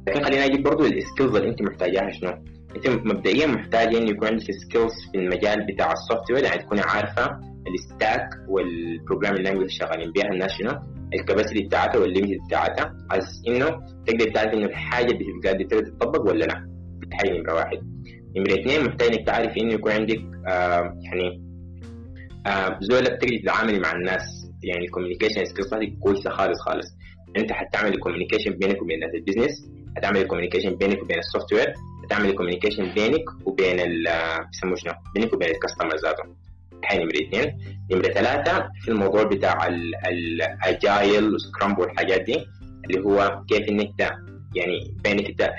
لكن خلينا نجيب برضه ال skills اللي أنت محتاجاها شنو؟ أنت مبدئيا محتاج إن يكون عندك skills في المجال بتاع ال software يعني تكوني عارفة ال stack وال programming language شغالين بيها الناس شنو؟ ال capacity بتاعتها وال limit بتاعتها عايز إنه تقدر تعرف إنه الحاجة دي قاعدة تقدر تطبق ولا لا. دي حاجة نمرة واحد. نمرة اثنين محتاج إنك تعرف إنه يكون عندك آه يعني آه زول بتقدر تتعاملي مع الناس. يعني ال communication skills كويسه خالص خالص. أنت حتعمل ال communication بينك وبين ناس ال business هتعمل ال communication بينك وبين ال software هتعمل ال communication بينك وبين ال بيسموه شنو؟ بينك وبين ال customer ذاته. هاي نمرة اثنين. نمرة ثلاثة في الموضوع بتاع ال agile و scrum والحاجات دي اللي هو كيف إنك يعني بينك انت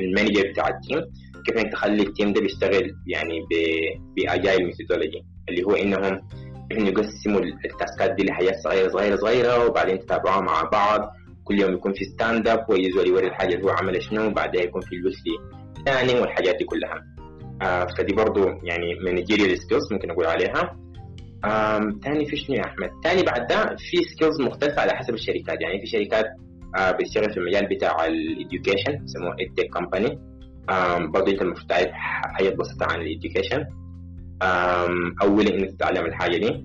ال manager بتاع ال team كيف إنك تخلي ال team ده بيشتغل يعني ب agile methodology اللي هو إنهم يقسموا ال taskات دي لحاجات صغيرة صغيرة صغيرة وبعدين تتابعوها مع بعض. كل يوم يكون في stand up وكل زول يوري الحاجة اللي هو عمل شنو وبعدها يكون في ال weekly ثاني والحاجات دي كلها. آه فدي برضو يعني managerial skills ممكن أقول عليها. تاني في شنو يا أحمد؟ تاني بعد ده في skills مختلفة على حسب الشركات. يعني في شركات آه بتشتغل في المجال بتاع ال education بيسموه edtech company برضه أنت المفروض تعرف حاجات بسيطة عن ال education اولا إنك تتعلم الحاجة دي.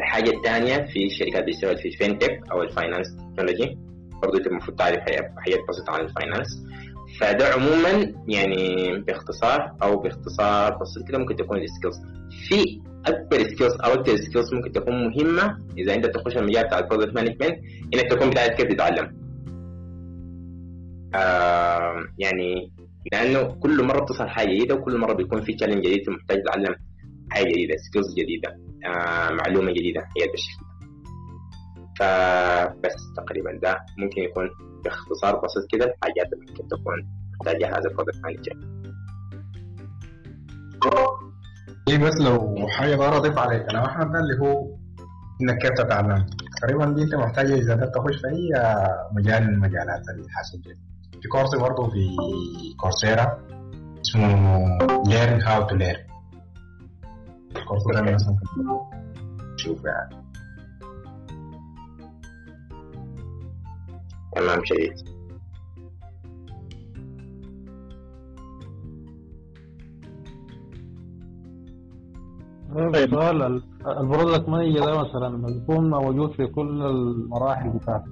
الحاجة الثانية في شركات بتشتغل في ال fintech أو ال finance technology برضه أنت المفروض تعرف حاجات بسيطة عن ال finance فده عموما يعني باختصار أو باختصار بسيط كده ممكن تكون ال skills في اكبر skills أو أكثر skills ممكن تكون مهمة. إذا أنت تخش المجال بتاع ال product management إنك تكون بتعرف كيف تتعلم. آه يعني لأنه كل مرة بتصل حاجة جديدة وكل مرة بيكون في challenge جديد محتاج تتعلم حاجة جديدة skills جديدة آه معلومة جديدة هي بالشكل فبس تقريبا ده ممكن يكون باختصار بسيط كده الحاجات اللي ممكن تكون محتاجها هذا ال product manager دي بس لو حاجة بقى اضيف على كلام احمد ده اللي هو إنك كيف تتعلم تقريبا دي أنت محتاج إذا بدك تخش في أي مجال من مجالات الحاسوب في كورس برضه في كورسيرا اسمه how to learn. الكورس ده مثلا تشوف يعني تمام شديد طيب سؤال ال product manager ده مثلا بيكون موجود في كل المراحل بتاعت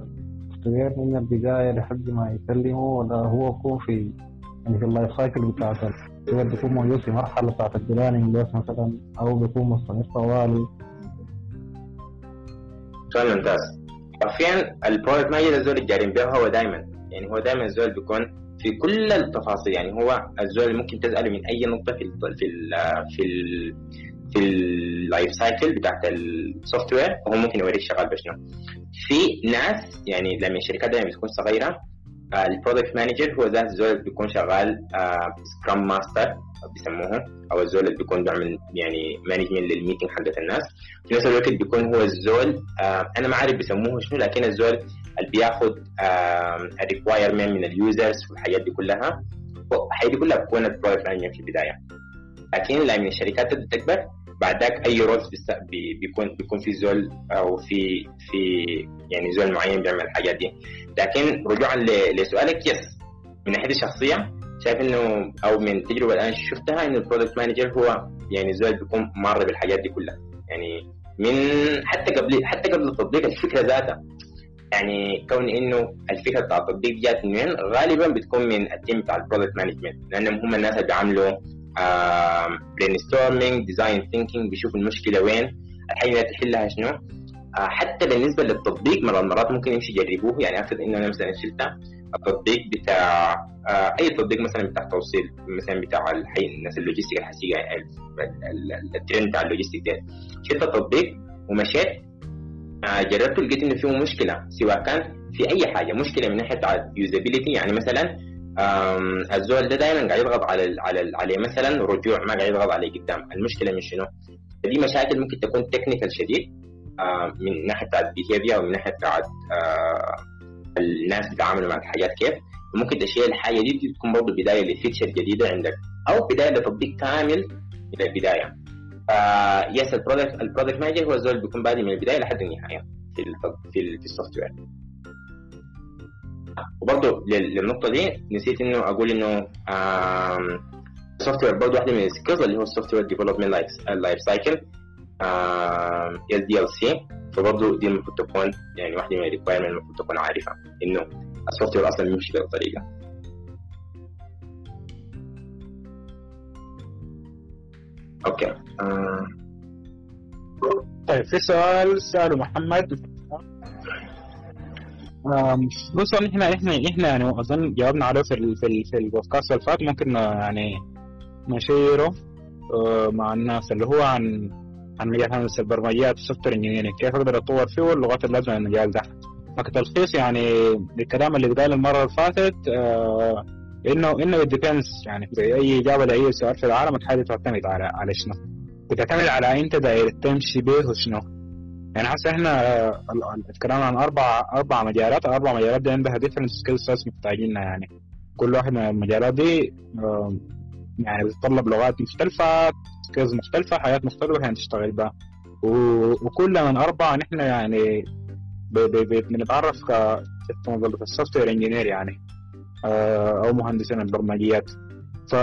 ال software من البداية لحد ما يسلمه ولا هو يكون في يعني في ال life cycle بتاعت ال software بيكون موجود في مرحلة بتاعت ال planning بس مثلا أو بيكون مستمر طوالي سؤال ممتاز. حرفيا ال product manager الزول الجارين به هو دائما يعني هو دائما الزول بيكون في كل التفاصيل يعني هو الزول ممكن تسأله من أي نقطة في ال في ال في ال في ال life cycle بتاعت ال software وهو ممكن يوريك شغال بشنو. في ناس يعني لما الشركات دايما بتكون صغيرة ال product manager هو ذات الزول بيكون شغال scrum master بيسموه أو الزول اللي بيكون بيعمل يعني management لل meeting حقت الناس. في نفس الوقت بيكون هو الزول آه أنا ما عارف بيسموه شنو لكن الزول اللي بياخذ ال requirement من ال users والحاجات دي كلها الحاجات دي كلها بتكون ال product manager في البداية. لكن لما الشركات تبدا تكبر بعد ذاك أي role بيكون بيكون في زول أو في في يعني زول معين بيعمل الحاجات دي. لكن رجوعا لسؤالك yes من ناحية الشخصيه شايف إنه أو من التجربه اللي أنا شفتها إنه ال product manager هو يعني زول بيكون مر بالحاجات دي كلها. يعني من حتى قبل حتى قبل تطبيق الفكرة ذاتها. يعني كون إنه الفكرة بتاع التطبيق جات من وين غالبا بتكون من ال team بتاع ال product management لانهم هم الناس اللي بيعملوا brainstorming design thinking بيشوفوا المشكلة وين الحاجة اللي تحلها شنو. آه حتى بالنسبة للتطبيق مرات مرات ممكن يمشي يجربوه. يعني افرض إنه أنا مثلا شلت التطبيق بتاع آه أي تطبيق مثلا بتاع توصيل مثلا بتاع الحي الناس ال logistic الهسي ال trend بتاع ال logistic ده شلت التطبيق ومشيت. آه جربت لقيت إنه فيه مشكلة سواء كان في أي حاجة مشكلة من ناحية usability يعني مثلا الزول ده دائما قاعد يضغط على على عليه. مثلا رجوع ما قاعد يضغط عليه قدام. المشكلة من شنو؟ دي مشاكل ممكن تكون technical شديد من ناحية بتاعت behavior ومن ناحية بتاعت الناس بيتعاملوا مع الحاجات كيف. ممكن تشيل الحاجة دي, تكون برضه بداية ل feature جديدة عندك أو بداية لتطبيق كامل من البداية. yes ال product ال product manager هو الزول بيكون بادئ من البداية لحد النهاية في في ال software وبرضه للنقطة دي نسيت إنه أقول إنه ال software برضه واحدة من ال skills اللي هو ال software development life cycle SDLC فبرضه دي المفروض تكون يعني واحدة من ال requirement المفروض تكون عارفها إنه ال software أصلا بيمشي بهالطريقه okay آه. طيب في سؤال سأله محمد. بص إحنا إحنا إحنا يعني أظن جاوبنا عليه في ال في ال في البودكاست اللي فات ممكن يعني نشيره مع الناس اللي هو عن عن مجال هندسة البرمجيات السوفت وير كيف أقدر أتطور فيه واللغات اللازمه للمجال ده فكتلخيص يعني الكلام اللي اتقال المرة اللي فاتت آه انه إنه depends يعني في أي إجابة لأي سؤال في العالم الحاجة تعتمد على على شنو؟ بتعتمد على أنت داير تمشي به وشنو؟ يعني هسه إحنا الكلام عن أربع أربع مجالات الاربع مجالات دي عندها different skill sets محتاجينها يعني. كل واحد من المجالات دي يعني بتتطلب لغات مختلفة skills مختلفة حياة مختلفة عشان تشتغل بها وكل من أربعة نحن يعني بنتعرف ك ال software engineer يعني. أو مهندسين البرمجيات. ف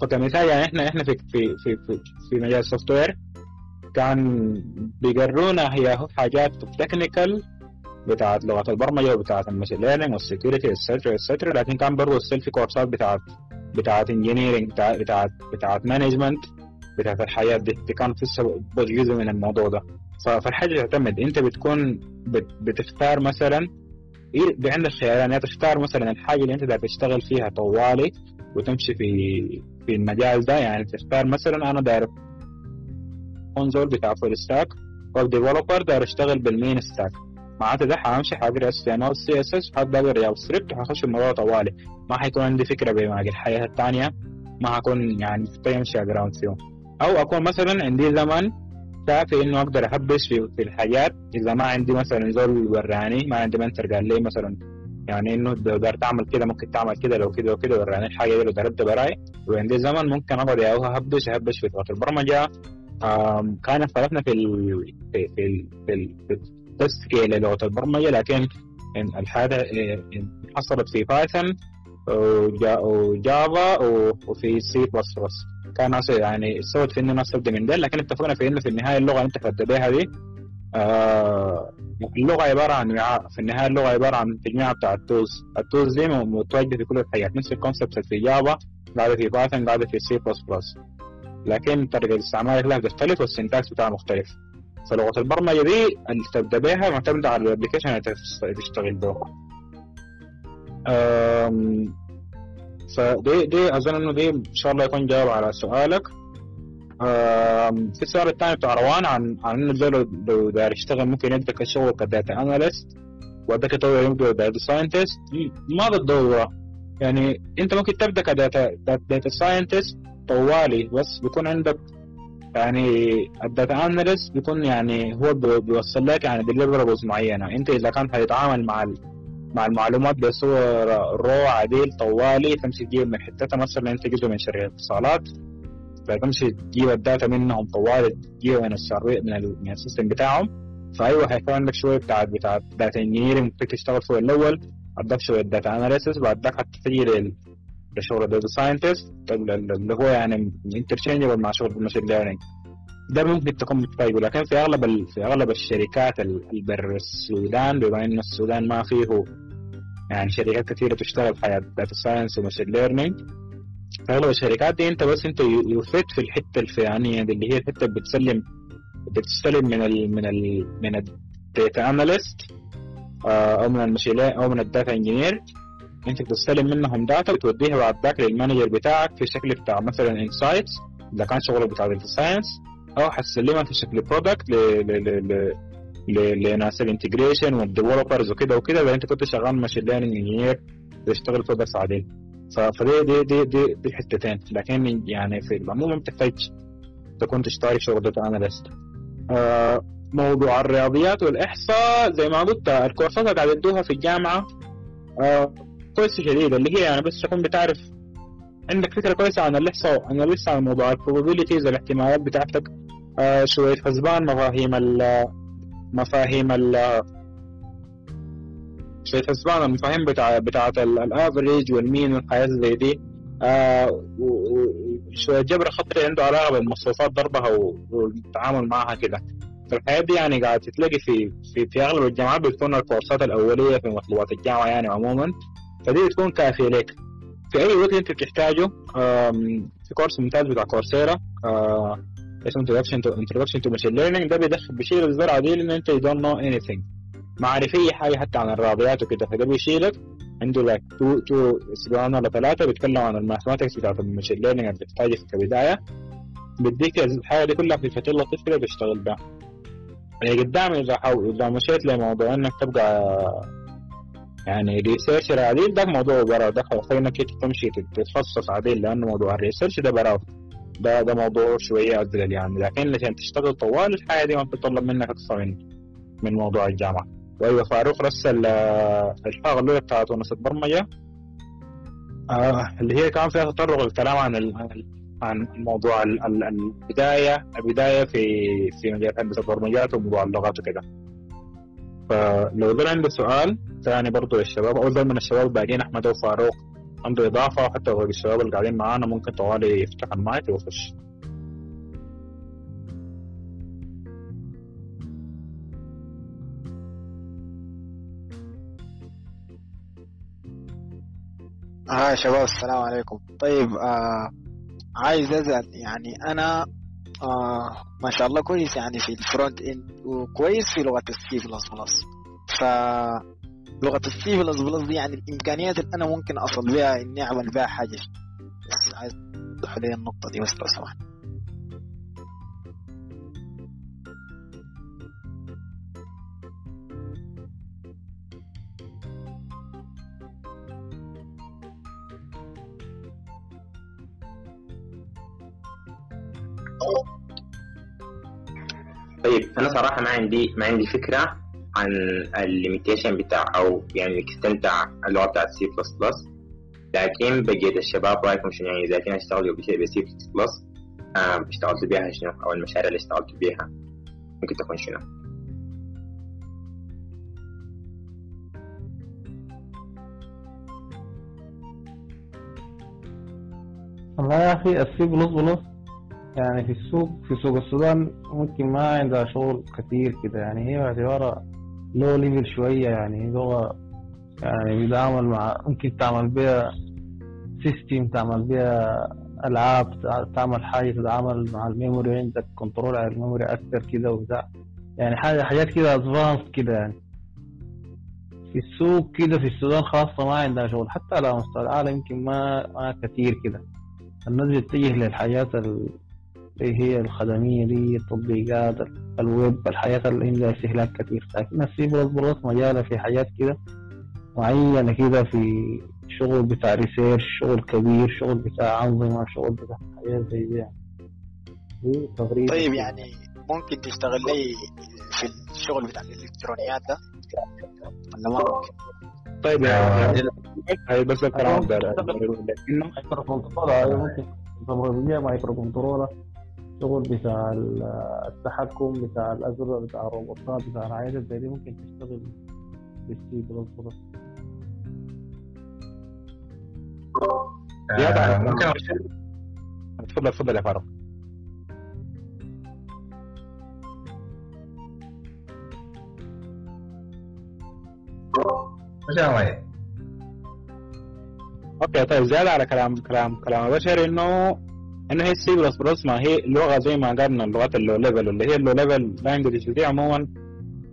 فكمثال يعني إحنا إحنا في في في في, في مجال ال software كان بيقرونا هي حاجات technical بتاعت لغة البرمجة وبتاعت ال machine learning وال security etcetera etcetera لكن كان برضه still في كورسات بتاعت بتاعت engineering بتاعت بتاعت بتاعت management بتاعت الحياة دي, دي كان في جزء من الموضوع ده. فالحاجة تعتمد. انت بتكون بت بتختار مثلا إيه عندك خيارين. تختار مثلا الحاجة اللي انت داير تشتغل فيها طوالي وتمشي في في المجال ده. يعني تختار مثلا أنا داير كونزول بتاع full stack web developer داير اشتغل بال MEAN stack معناته ده حامشي حقرا اس تي ام ال سي اس اس حقدر جافا سكريبت وحخش الموضوع طوالي. ما حيكون عندي فكرة بباقي الحاجات الثانية ما حكون يعني يمشي ground فيهم. أو أكون مثلا عندي زمن كافي إنه أقدر أهبش في, في الحاجات. إذا ما عندي مثلا زول وراني ما عندي mentor قال لي مثلا يعني إنه تقدر تعمل كده ممكن تعمل كده لو كده وكده وراني الحاجة دي لو دربت براي. وعندي زمن ممكن أقعد أهبش أهبش في لغه البرمجة. كان اختلفنا في ال في في في, في التسكيل لغه البرمجة لكن الحاجة حصلت في Python و Java وفي C++ كان يعني استوت في إنه ناس تبدأ من ده لكن اتفقنا في إنه في النهاية اللغة اللي أنت خدت بها دي آه اللغة عبارة عن وعاء. في النهاية اللغة عبارة عن تجميع بتاع ال tools ال tools دي متواجده في كل الحاجات نفس ال concept في Java قاعدة في Python قاعدة في C++ لكن طريقة الاستعمال لها بتختلف وال syntax بتاعها مختلف. فلغة البرمجة دي اللي تبدا بها معتمدة على ال application اللي تشتغل به فدي دي أظن إنه دي إن شاء الله يكون جواب على سؤالك. في السؤال الثاني بتاع روان عن عن إنه لو لو داير يشتغل ممكن يبدا كشغل ك data analyst وبعد كده يبدا data scientist ما بالضروره يعني أنت ممكن تبدأ ك data data scientist طوالي بس بيكون عندك يعني ال data analyst بيكون يعني هو بيوصل لك يعني deliverables معينة. أنت إذا كان هيتعامل مع مع المعلومات بصورة raw عديل طوالي تمشي تجيب من حتتها مثلا أنت تجيبها من شركة اتصالات فتمشي تجيب ال data منهم طوالي تجيبها من ال server من, ال system بتاعهم. فايوه هيكون عندك شوية بتاع بتاع data engineering تشتغل فوق الأول عندك شوية data analysis بعد ذاك حتجي لشغل ال data scientist اللي هو يعني interchangeable مع شغل ال machine learning ده ممكن تكون محتاجه لكن في أغلب ال... في أغلب الشركات ال- اللي برا السودان بما إن السودان ما فيه يعني شركات كثيرة تشتغل في data science و machine learning اغلب الشركات دي أنت بس أنت يفيد في الحتة الفلانيه دي اللي هي الحتة اللي بتسلم بتستلم من ال من ال من ال data analyst أو من ال machine أو من ال data engineer انت بتستلم منهم data وتوديها بعد ذاك لل manager بتاعك في شكل بتاع مثلا insights إذا كان شغلك بتاع data science أو حتسلمها في شكل product لناس ال integration وال developers وكده وكده إذا أنت كنت شغال machine learning engineer تشتغل عادي ف- فدي دي دي دي, دي حتتين. لكن يعني في العموم ما بتحتاج تكون تشتغل شغل data analyst آه موضوع الرياضيات والإحصاء زي ما قلت الكورسات اللي يدوها في الجامعة آه كويسة شديده اللي هي يعني بس تكون بتعرف عندك فكرة كويسة عن الاحصاء عن لسه عن موضوع ال probabilities الاحتمالات بتاعتك آه شوية حسبان مفاهيم ال مفاهيم ال شوية حسبان المفاهيم بتاع بتاعت الافريج والمين والحياة زي دي. آه وشويه جبر خطري عنده علاقة بالمصروفات ضربها والتعامل معها كده. فالحياة دي يعني قاعد تتلاقي في في في أغلب الجامعات بتكون الكورسات الأولية في مطلوبات الجامعة يعني عموما. فدي بتكون كافية لك في أي وقت أنت بتحتاجه في course ممتاز بتاع كورسيرا آه، اسمه introduction to machine learning. ده بيدخل بيشيل الزرعة دي لأن أنت you don't know anything. ما عارف اي حاجة حتى عن الرياضيات وكده. فده بيشيلك عنده لك two two أسبوعين ولا ثلاثة بيتكلم عن ال mathematics بتاعت ال machine learning اللي بتحتاجها كبدايه بيديك الحاجة دي كلها في فتيل لطيف كده تشتغل بها يعني قدام إذا حاول إذا مشيت لموضوع إنك تبقى يعني researcher عديل ده موضوع برا ده خلاص إنك تمشي تتخصص عديل لأنه موضوع الريسيرش ده برا ده ده موضوع شوية ازل يعني لكن عشان تشتغل طوال الحياة دي ما بتطلب منك أكثر من من موضوع الجامعة. وأيوة فاروق رسل آه، الحلقة الأولى بتاعت ونس البرمجة. آه اللي هي كان فيها تطرق للكلام عن ال- عن موضوع ال- ال- البداية البداية في في مجال هندسة البرمجيات وموضوع اللغات وكده. فلو ده عنده سؤال ثاني برضه للشباب أو من الشباب الباقيين أحمد وفاروق عنده إضافة وحتى غير الشباب اللي قاعدين معانا ممكن طوالي يفتح المايك ويخش. آه شباب السلام عليكم. طيب آه عايز أسأل يعني أنا آه ما شاء الله كويس يعني في ال front end وكويس في لغة السي بلس بلس ف لغة السي بلس بلس دي يعني الإمكانيات اللي أنا ممكن أصل بها إني أعمل بها حاجة. بس عايز لي النقطة دي بس لو سمحت. طيب أنا صراحة ما عندي ما عندي فكرة عن ال limitation بتاع أو يعني ال extent بتاع اللغة بتاعت سي بلس بلس لكن بقيت الشباب رأيكم شنو؟ يعني إذا كان اشتغلوا بسي بلس بلس اشتغلت بيها شنو؟ أو المشاريع اللي اشتغلت بيها ممكن تكون شنو؟ والله يا أخي السي بلس بلس يعني في السوق في سوق السودان ممكن ما عندها شغل كتير كده. يعني هي باعتبارها low level شوية يعني لغة يعني بتعمل مع ممكن تعمل بيها system تعمل بيها ألعاب تع- تعمل حاجة تتعامل مع ال memory عندك control على ال memory أكتر كده وبتاع. يعني حاجة حاجات كده advanced كده يعني. في السوق كده في السودان خاصة ما عندها شغل حتى على مستوى العالم يمكن ما ما كتير كده. الناس بتتجه للحاجات اللي هي الخدمية دي؟ التطبيقات الويب الحاجات اللي عندها استهلاك كتير لكن السي بلس بلس مجالها في حاجات كده معينة كده في شغل بتاع research شغل كبير شغل بتاع أنظمة شغل بتاع حاجات زي دي. يعني طيب يعني ممكن تشتغل لي في الشغل بتاع الإلكترونيات ده؟ ولا ما ممكن؟ طيب آه. يا هاي بس الكلام ده. microcontroller ممكن تبرمجية microcontroller شغل بتاع التحكم بتاع الأذرع بتاع الروبوتات بتاع الحياة زي دي ممكن تشتغل بالسي بلس بلس آه ممكن اتفضل اتفضل يا فاروق. okay طيب زيادة على كلام كلام كلام. بشري إنه انه هي السي بلس بلس ما هي لغة زي ما قلنا اللغات ال low level اللي هي ال low level language دي عموما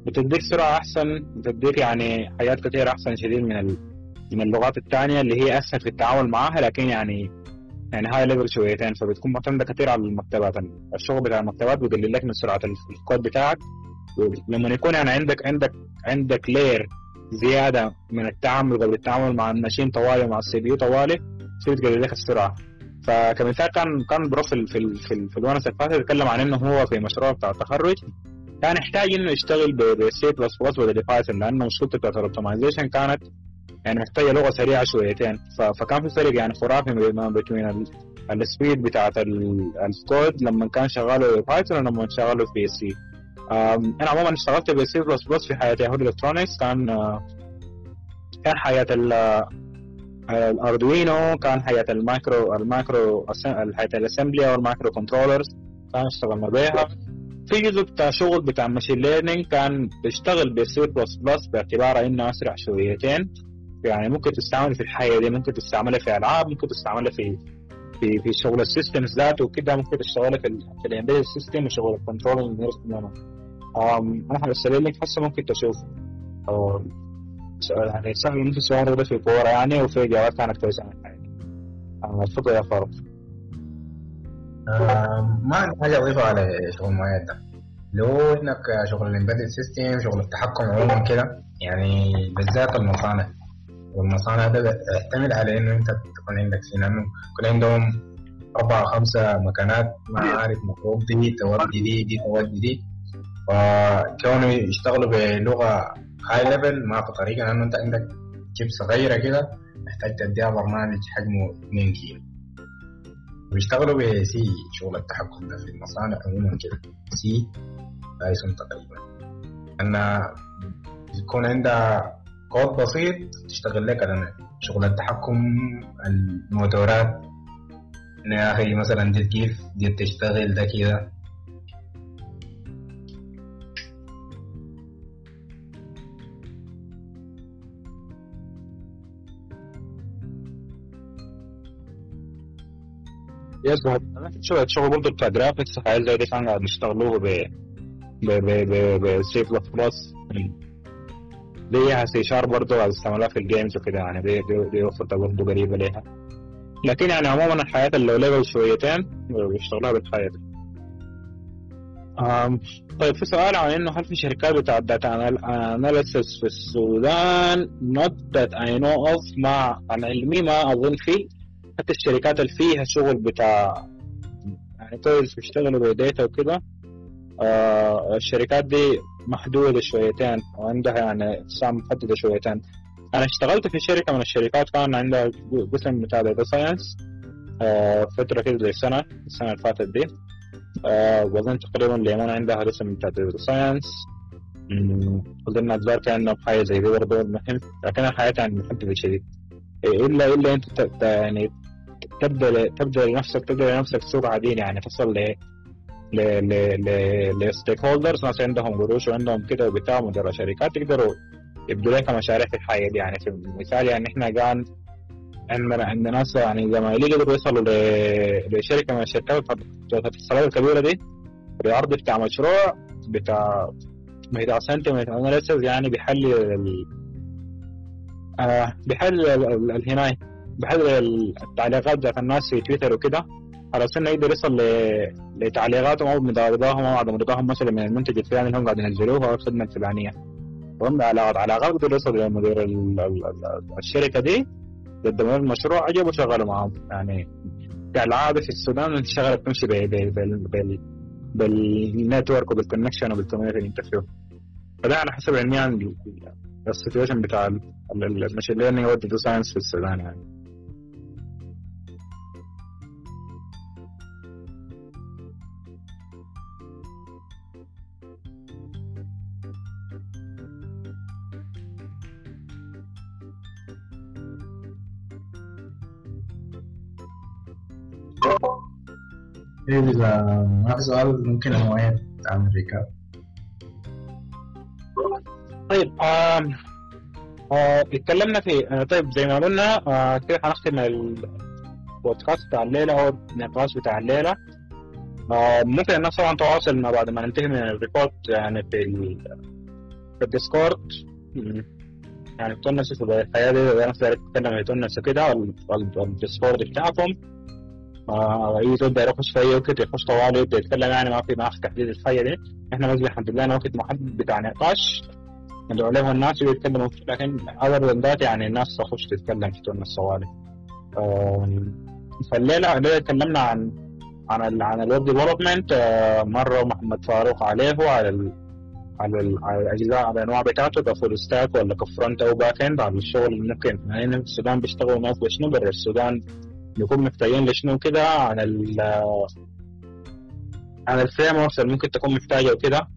بتديك سرعة أحسن بتديك يعني حياة كثير أحسن شديد من ال... من اللغات الثانية اللي هي أسهل في التعامل معها لكن يعني يعني high level شويتين فبتكون معتمدة كثير على المكتبات. الشغل بتاع المكتبات بيقلل لك من سرعة الكود بتاعك لما يكون يعني عندك عندك عندك layer زيادة من التعامل قبل التعامل مع ال machine طوالي مع ال CPU طوالي تصير تقلل لك السرعة. فكمثال كان كان بروفيل في ال في, ال في الونس اللي فاتت يتكلم عن إنه هو في مشروع بتاع التخرج. كان يحتاج إنه يشتغل بسي بلس بلس ولا بايثون لأنه مشكلته بتاعت ال optimization كانت يعني محتاجة لغة سريعة شويتين. فكان في فرق يعني خرافي بين ال speed بتاعت الكود لما كان شغاله Python ولما شغاله في C أنا عموما اشتغلت بسي بلس بلس في حياه يهود الكترونكس كان كان حياة ال Arduino كان حياة ال micro ال micro حياة ال assembly أو ال microcontrollers كان اشتغلنا بيها في جزء بتاع شغل بتاع machine learning كان بيشتغل بسي بلس بلس باعتباره إنه أسرع شويتين. يعني ممكن تستعمل في الحياة دي ممكن تستعملها في ألعاب ممكن تستعملها في في في شغل ال systems ذاته وكده ممكن تشتغلها في في ال embedded system وشغل ال control أنا هرسل لك هسه ممكن تشوف يعني سهل انت السؤال ده في Quora يعني وفي إجابات كانت عن الحياة تفضل يا فاروق ما عندي حاجة أضيفها على شغل معين ده. لو إنك شغل ال embedded system شغل التحكم عموما كده يعني بالذات المصانع. والمصانع ده يعتمد على إنه أنت تكون عندك C لأنه يكون عندهم أربع خمسة مكانات ما عارف مفروض دي تودي دي دي تودي دي فكونوا يشتغلوا بلغة high level ما في طريقة لأنه أنت عندك chip صغيرة كده محتاج تديها برنامج حجمه 2 كيلو. ويشتغلوا ب C شغل التحكم ده في المصانع عموما كده. C Python تقريبا. أن يكون عندها كود بسيط تشتغل لك على شغل التحكم الموتورات. يا أخي مثلا دي كيف دي تشتغل ده كده. يظهر شوية شغل برضه بتاع graphics حاجات زي دي كان قاعد نشتغلوه ب ب ب ب ب سي بلس بلس ليها سي شارب برضه قاعد استعملها في ال games وكده يعني دي دي, دي وفرتها برضه قريبة ليها. لكن يعني عموما الحياة ال low level شويتين بيشتغلوها بالحياة دي. طيب في سؤال عن إنه هل في شركات بتاع data analysis في السودان؟ Not that I know of مع عن علمي ما أظن في حتى الشركات اللي فيها شغل بتاع يعني كويس بيشتغلوا ب data وكده آه الشركات دي محدودة شويتين وعندها يعني ساعة محددة شويتين. أنا اشتغلت في شركة من الشركات كان عندها قسم بتاع data science آه فترة كده زي سنة السنة اللي فاتت دي. آه وظن تقريبا ليمون عندها قسم بتاع data science أظن أتذكر كأنه حاجة زي دي برضه مهم لكن الحياة يعني محددة شديد إلا إلا أنت يعني تبدأ تبدأ لنفسك تبدأ لنفسك سوق عادي يعني تصل ل ل stakeholders ناس عندهم قروش وعندهم كده وبتاع مدراء شركات يقدروا يبدوا لك مشاريع في الحياة دي يعني. في مثال يعني إحنا كان عندنا عندنا ناس يعني زمايلي قدروا يوصلوا لشركة من الشركات الاتصالات الكبيرة دي بعرض بتاع مشروع بتاع بتاع sentiment analysis يعني بيحلل ال... آه بيحلل الهناي بحلل التعليقات بتاعت الناس في تويتر وكده. على أساس انه يقدر يصل لتعليقاتهم أو من رضاهم أو عدم رضاهم مثلا من المنتج الفلاني اللي هم قاعدين ينزلوه أو الخدمه الفلانية. وهم على علاقات يقدر يوصل لمدير الشركة دي قدموا المشروع عجبه شغلوا معاهم. يعني كالعادة في السودان انت شغاله بتمشي بال بال network وبال connection وبال community انت فيه فده على حسب علمي عن ال situation بتاع ال machine learning وال data science في السودان يعني. إذا ما في سؤال ممكن أنا تعمل recap طيب آم آه اتكلمنا في آه طيب زي ما قلنا آه كده هنختم البودكاست بتاع الليلة أو النقاش بتاع الليلة. آه ممكن الناس طبعا تواصلنا بعد ما ننتهي من ال report يعني في ال- في ال Discord. يعني تونسوا في الحاجات دي اذا ناس تتكلم تونسوا كده ال- ال- ال Discord بتاعكم. آه اي زول داير يخش في اي وقت يخش طوالي يبدا يتكلم يعني ما في ما في تحديد دي. إحنا بس الحمد لله وقت محدد بتاع نقاش. عليهم الناس يتكلموا لكن than that يعني الناس تخش تتكلم تتونس طوالي آم، فالليلة الليلة تكلمنا عن عن عن ال web development مرة محمد فاروق عليه على ال على, على الأجزاء على الأنواع بتاعته ك full stack ولا ك front أو back end على الشغل اللي ممكن. يعني السودان بيشتغلوا ناس بشنو برا السودان بيكون محتاجين لشنو كده عن ال عن ال frameworks اللي ممكن تكون محتاجة وكده.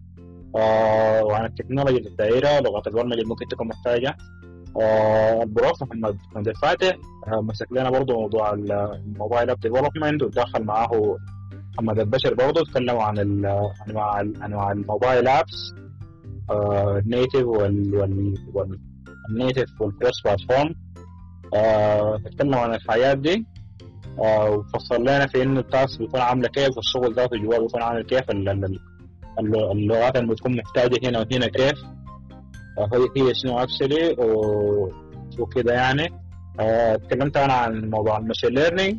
آه وعن التكنولوجيا الدائرة لغات البرمجة اللي ممكن تكون محتاجة. آه ال prof محمد محمد الفاتح آه مسك لنا برضه موضوع ال- ال mobile app development ودخل معاه محمد البشر برضه تكلموا عن انواع انواع ال mobile apps ال native وال وال وال ال native وال cross platform تكلموا عن الحاجات دي. آه وفصل لنا في إنه ال task بيكون عاملة كيف والشغل ذاته جواه بيكون عامل كيف ال- ال- ال- الل- اللغات اللي بتكون محتاجة هنا وهنا كيف. آه، هي شنو actually وكده يعني. آه، اتكلمت أنا عن موضوع ال machine learning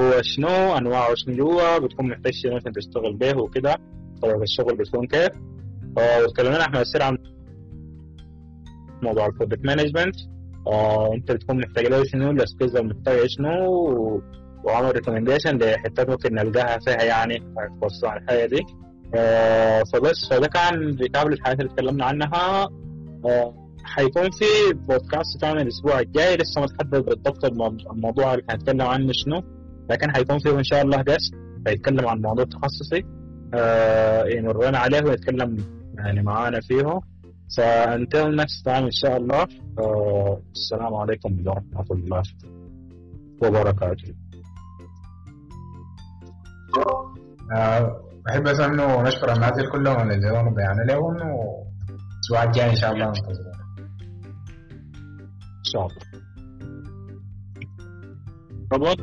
هو شنو أنواعه شنو جوا بتكون محتاج شنو عشان تشتغل به وكده طريقة الشغل بتكون كيف. واتكلمنا إحنا يصير عن موضوع ال project management انت بتكون محتاج له شنو ال skills اللي محتاجة شنو وعمل recommendation لحتات ممكن نلقاها فيها يعني توسع عن الحاجة دي. آه، فبس فده كان recap للحاجات اللي اتكلمنا عنها. آه، حيكون في بودكاست تاني الأسبوع الجاي. لسه ما تحدد بالضبط الموضوع اللي هنتكلم عنه شنو. لكن حيكون فيه إن شاء الله guest هيتكلم عن موضوع تخصصي. آه، يمرنا عليه ويتكلم يعني معانا فيه. ف until next time ان شاء الله السلام عليكم ورحمه الله وبركاته بحب بس انه نشكر الناس كلهم اللي بيعنا لهم والاسبوع الجاي إن شاء الله ننتظرهم إن شاء الله. ربط